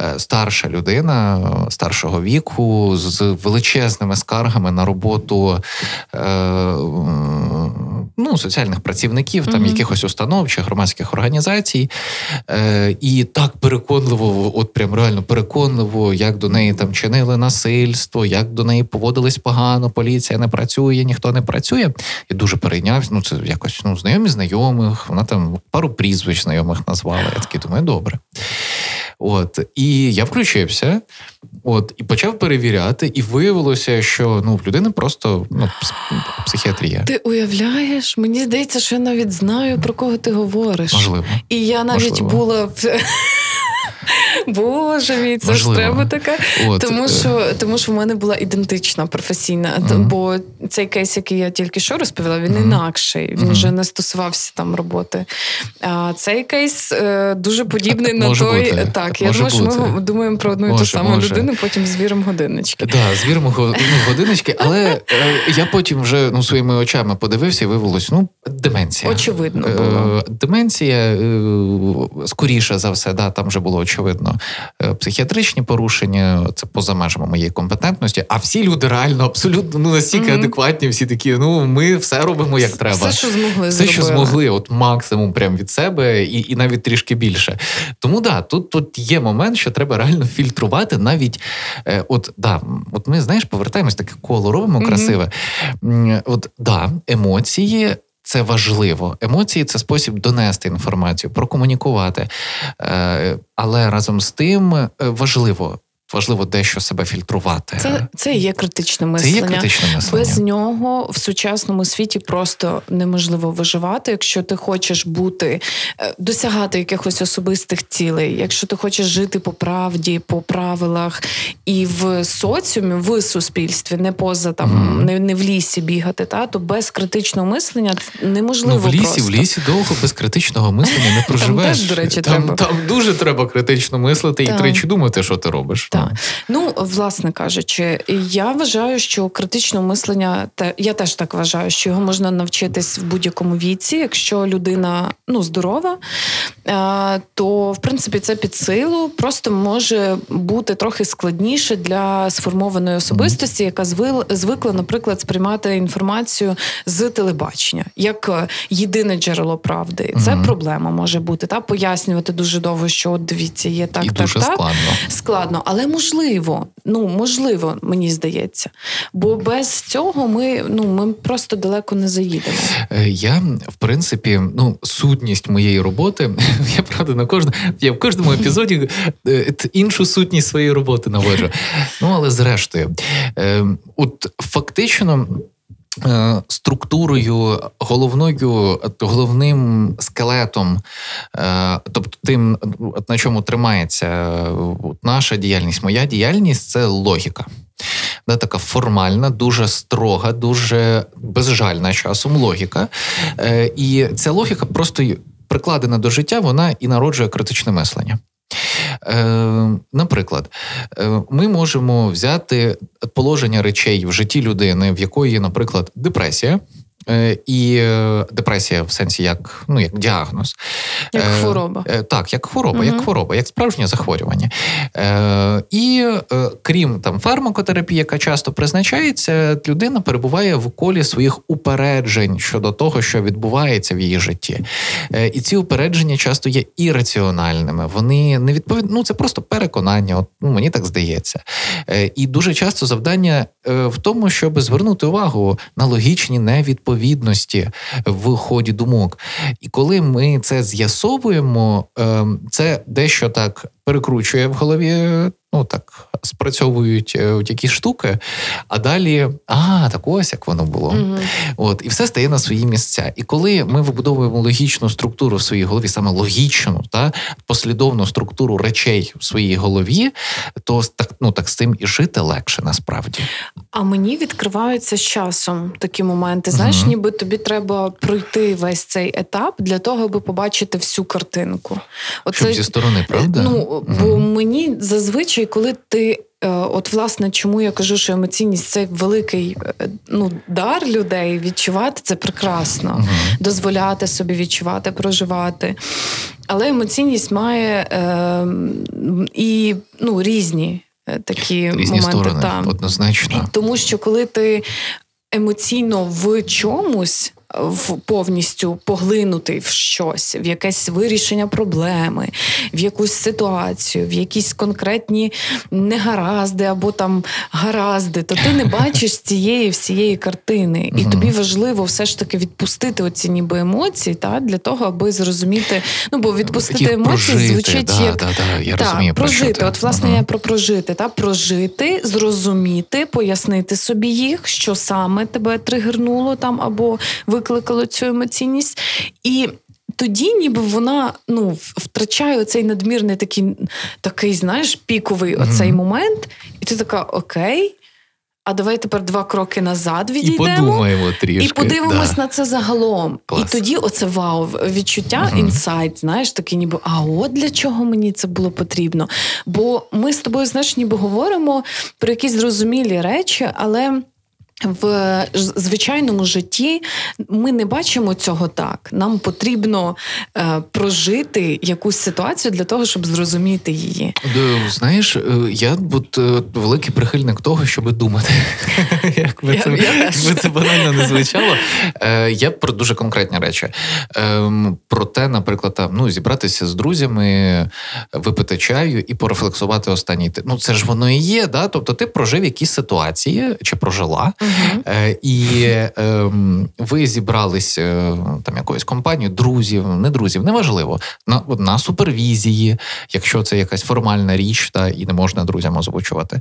е, старша людина старшого віку з величезними скаргами на роботу е, ну, соціальних працівників, там mm-hmm. якихось установ чи громадських організацій. Е, І так переконливо, от прям реально переконливо, як до неї там чинили насильство, як до неї поводились погано, поліція не працює, ніхто не працює. І дуже перейнявся. Ну, це якось ну, знайомі знайомих, вона там пару прізвищ знайомих назвала. Я такий думаю, добре. От і я включився, от і почав перевіряти, і виявилося, що ну в людини просто ну, психіатрія. Ти уявляєш? Мені здається, що я навіть знаю про кого ти говориш. Можливо. І я навіть Можливо. була в. Боже мій, це Можливо. ж треба таке. От. Тому що тому що в мене була ідентична професійна. Mm-hmm. Бо цей кейс, який я тільки що розповіла, він mm-hmm. інакший. Він mm-hmm. вже не стосувався там роботи. А цей кейс е, дуже подібний на може той. Бути. Так, я думаю, що ми думаємо про одну і ту саму може. людину, потім звіримо годиннички. Так, да, звіримо ну, годиночки, але е, я потім вже ну, своїми очами подивився і виявилось, ну, деменція. Очевидно. було. Деменція, скоріше за все, да, там вже було очевидно. Абсолютно. Е, психіатричні порушення це поза межами моєї компетентності. А всі люди реально абсолютно ну настільки mm-hmm. адекватні, всі такі. Ну ми все робимо як треба. Все, що змогли, все, що змогли, от максимум прям від себе, і і навіть трішки більше. Тому да, тут тут є момент, що треба реально фільтрувати навіть. Е, от да, от ми знаєш, повертаємось таке коло робимо mm-hmm. красиве. От да, емоції. Це важливо. Емоції це спосіб донести інформацію, прокомунікувати. Е, але разом з тим е, важливо важливо дещо себе фільтрувати. Це це є критичне мислення. Це є критичне мислення. Без нього в сучасному світі просто неможливо виживати. Якщо ти хочеш бути, е, досягати якихось особистих цілей, якщо ти хочеш жити по правді, по правилах і в соціумі, в суспільстві, не поза там, mm. не, не в лісі бігати, та то без критичного мислення неможливо. Ну, в лісі, просто. в лісі довго без критичного мислення не проживеш. Там теж, до речі, там, треба. там дуже треба критично мислити так. і тричі думати, що ти робиш. Так. Ну, власне кажучи, я вважаю, що критичне мислення, я теж так вважаю, що його можна навчитись в будь-якому віці, якщо людина ну, здорова, то в принципі це під силу, просто може бути трохи складніше для сформованої особистості, яка звикла, наприклад, сприймати інформацію з телебачення як єдине джерело правди. Це mm-hmm. проблема може бути та пояснювати дуже довго, що от дивіться, є так, І так, дуже так складно. складно, але можливо, ну можливо, мені здається. Бо без цього ми ну ми просто далеко не заїдемо. Е, я в принципі, ну сутність моєї роботи. Я правда на кожному я в кожному епізоді е, іншу сутність своєї роботи наводжу. Ну але зрештою, е, от фактично. Е, структурою, головною, головним скелетом, е, тобто тим, на чому тримається наша діяльність, моя діяльність це логіка. Да, Така формальна, дуже строга, дуже безжальна часом логіка. Е, і ця логіка просто прикладена до життя, вона і народжує критичне мислення. Е, Наприклад, е, ми можемо взяти положення речей в житті людини, в якої, наприклад, депресія. Е, і е, депресія в сенсі як ну як діагноз, як хвороба, так, як хвороба, угу. як хвороба, як справжнє захворювання. І крім там фармакотерапії, яка часто призначається, людина перебуває в колі своїх упереджень щодо того, що відбувається в її житті. І ці упередження часто є ірраціональними. Вони не відповідають, ну це просто переконання. От ну мені так здається. І дуже часто завдання в тому, щоб звернути увагу на логічні невідповідності відповідності в ході думок. І коли ми це з'ясовуємо, ем, це дещо так перекручує в голові ну так спрацьовують е, якісь штуки, а далі а, так ось як воно було. mm От І все стає на свої місця. І коли ми вибудовуємо логічну структуру в своїй голові, саме логічну, та послідовну структуру речей в своїй голові, то так ну так з цим і жити легше насправді. А мені відкриваються з часом такі моменти. Знаєш, mm ніби тобі треба пройти весь цей етап для того, аби побачити всю картинку. Оце, Щоб зі сторони, правда? Ну, бо зазвичай коли ти. Е, от, власне, чому я кажу, що емоційність це великий е, ну, дар людей відчувати це прекрасно, uh-huh. дозволяти собі відчувати, проживати. Але емоційність має е, і ну, різні е, такі різні моменти. Сторони, там. Однозначно. Тому що коли ти емоційно в чомусь повністю поглинутий в щось, в якесь вирішення проблеми, в якусь ситуацію, в якісь конкретні негаразди або там гаразди, то ти не бачиш цієї всієї картини. І тобі важливо все ж таки відпустити оці ніби емоції, та для того, аби зрозуміти. Ну бо відпустити емоції прожити, звучить да, як да, да, я та, розумію, прожити. Про От, власне, uh я про прожити, та прожити, зрозуміти, пояснити собі їх, що саме тебе тригернуло там або викликало цю емоційність. І тоді, ніби вона ну, втрачає оцей надмірний такий, такий, знаєш, піковий mm-hmm. оцей момент, і ти така окей. А давай тепер два кроки назад відійдемо і подумаємо трішки. І подивимось да. на це загалом. Клас. І тоді оце вау, відчуття, uh інсайт, знаєш, такий ніби, а от для чого мені це було потрібно? Бо ми з тобою, знаєш, ніби говоримо про якісь зрозумілі речі, але в звичайному житті ми не бачимо цього так. Нам потрібно е, прожити якусь ситуацію для того, щоб зрозуміти її. Знаєш, е, я от, е, великий прихильник того, щоб думати. Як би це, якби це банально не звучало. Е, я про дуже конкретні речі. Ем, про те, наприклад, там ну зібратися з друзями, випити чаю і порефлексувати останній. Ну це ж воно і є. да? Тобто ти прожив якісь ситуації чи прожила. Е, і е, ви зібрались е, там якоюсь компанією, друзів, не друзів, неважливо, на на супервізії, якщо це якась формальна річ, та і не можна друзям озвучувати.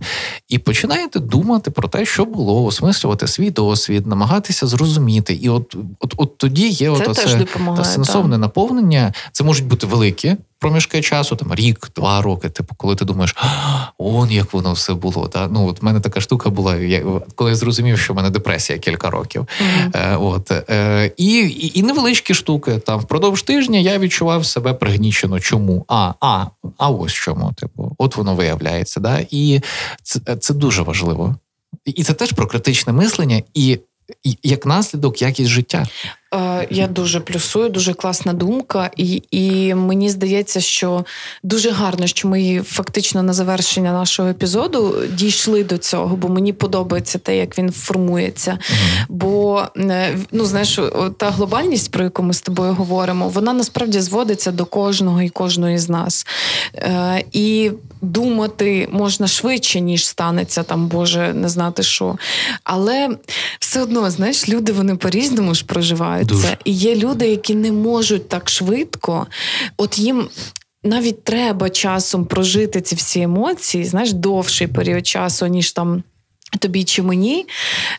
І починаєте думати про те, що було, осмислювати свій досвід, намагатися зрозуміти. І от от, от тоді є це от теж допомагає, сенсовне так. наповнення. Це можуть бути великі проміжки часу, там рік, два роки. Типу, коли ти думаєш, он як воно все було. Та ну от в мене така штука була. Я коли я зрозумів, що в мене депресія кілька років. Mm-hmm. Е, От е, і, і і, невеличкі штуки. Там впродовж тижня я відчував себе пригнічено. Чому? А, а, а ось чому. Типу, от воно виявляється. Да? І це, це дуже важливо. І це теж про критичне мислення і. Як наслідок, якість життя я дуже плюсую, дуже класна думка, і і мені здається, що дуже гарно, що ми фактично на завершення нашого епізоду дійшли до цього, бо мені подобається те, як він формується. Бо е, ну знаєш, та глобальність, про яку ми з тобою говоримо, вона насправді зводиться до кожного і кожної з нас. Е, І думати можна швидше, ніж станеться там, Боже, не знати що. Але все одно, знаєш, люди вони по-різному ж проживають відбувається. І є люди, які не можуть так швидко, от їм. Навіть треба часом прожити ці всі емоції, знаєш, довший період часу, ніж там тобі чи мені,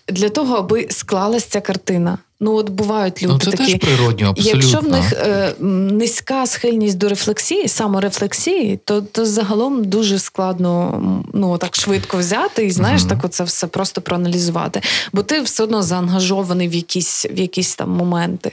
для того, аби склалася ця картина. Ну, от бувають люди ну, це такі. Теж природньо, абсолютно. Якщо в них е, низька схильність до рефлексії, саморефлексії, то то загалом дуже складно ну так швидко взяти і знаєш, mm-hmm. так оце все просто проаналізувати. Бо ти все одно заангажований в якісь в якісь там моменти.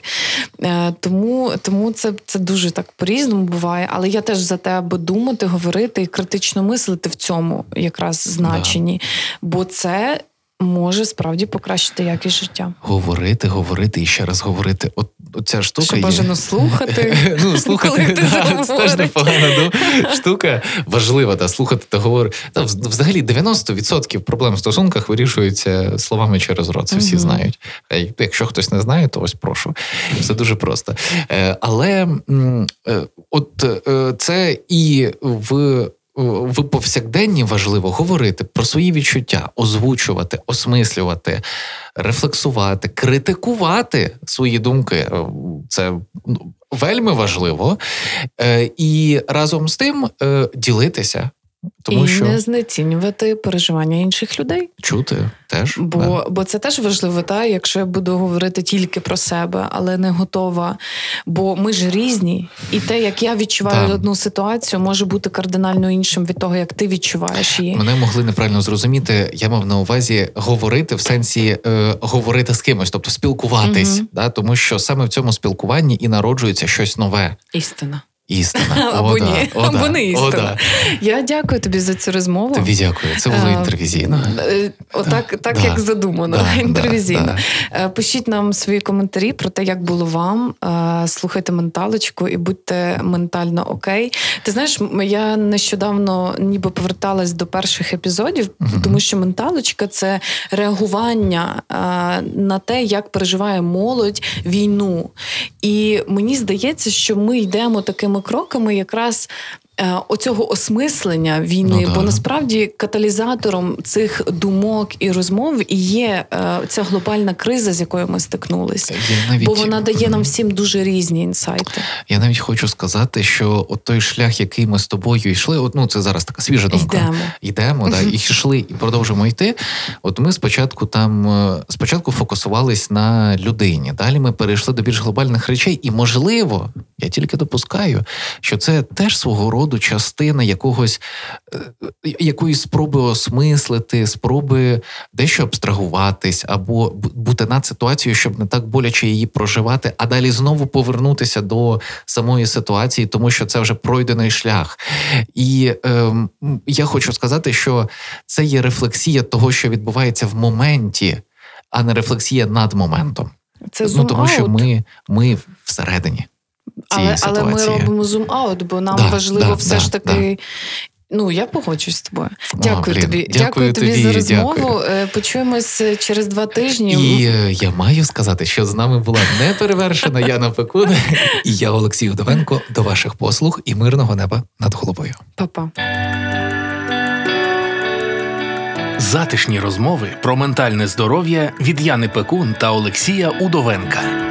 Е, Тому тому це це дуже так по-різному буває. Але я теж за те, аби думати, говорити і критично мислити в цьому якраз значенні. Yeah. Бо це може справді покращити якість життя. Говорити, говорити і ще раз говорити. От, ця штука Що є... бажано слухати. Ну, слухати да, це теж непогана штука. Важлива та слухати та говорити. Та, взагалі 90% проблем в стосунках вирішуються словами через рот. Це всі знають. Якщо хтось не знає, то ось прошу. Це дуже просто. Е, але е, от е, це і в в повсякденні важливо говорити про свої відчуття, озвучувати, осмислювати, рефлексувати, критикувати свої думки. Е, це ну, вельми важливо. Е, і разом з тим е, ділитися тому і що не знецінювати переживання інших людей. Чути теж. Бо да. бо це теж важливо, та, якщо я буду говорити тільки про себе, але не готова. Бо ми ж різні, і те, як я відчуваю да. одну ситуацію, може бути кардинально іншим від того, як ти відчуваєш її. Мене могли неправильно зрозуміти. Я мав на увазі говорити в сенсі е, говорити з кимось, тобто спілкуватись, угу. да, тому що саме в цьому спілкуванні і народжується щось нове. Істина. Істина. Або ні, або не істина. Я дякую тобі за цю розмову. Тобі дякую. Це було інтервізійно. Е, отак, так як задумано. Інтервізійно. Е, пишіть нам свої коментарі про те, як було вам. Е, слухайте менталочку і будьте ментально окей. Ти знаєш, я нещодавно ніби поверталась до перших епізодів, тому що менталочка це реагування на те, як переживає молодь війну. І мені здається, що ми йдемо такими кроками якраз оцього осмислення війни, ну, бо насправді каталізатором цих думок і розмов і є е, ця глобальна криза, з якою ми стикнулися, навіть... бо вона дає нам всім дуже різні інсайти. Я навіть хочу сказати, що от той шлях, який ми з тобою йшли, от ну це зараз така свіжа думка. Йдемо, Йдемо, да, і йшли, і продовжимо йти. От ми спочатку там е, спочатку фокусувались на людині. Далі ми перейшли до більш глобальних речей, і можливо, я тільки допускаю, що це теж свого роду роду частина якогось е, якоїсь спроби осмислити, спроби дещо абстрагуватись або бути над ситуацією, щоб не так боляче її проживати, а далі знову повернутися до самої ситуації, тому що це вже пройдений шлях. І е, я хочу сказати, що це є рефлексія того, що відбувається в моменті. а не рефлексія над моментом. Це ну тому, що ми, ми всередині. Цієї Але, але ми робимо зум-аут, бо нам Да, важливо да, все да, ж таки. Ну, я погоджуюсь з тобою. Дякую блін, тобі. дякую тобі, тобі, за розмову. дякую. Е, Почуємось через два тижні. І е, я маю сказати, що з нами була неперевершена Яна Пекун і я, Олексій Удовенко, до ваших послуг і мирного неба над головою. Па-па. Затишні розмови про ментальне здоров'я від Яни Пекун та Олексія Удовенка.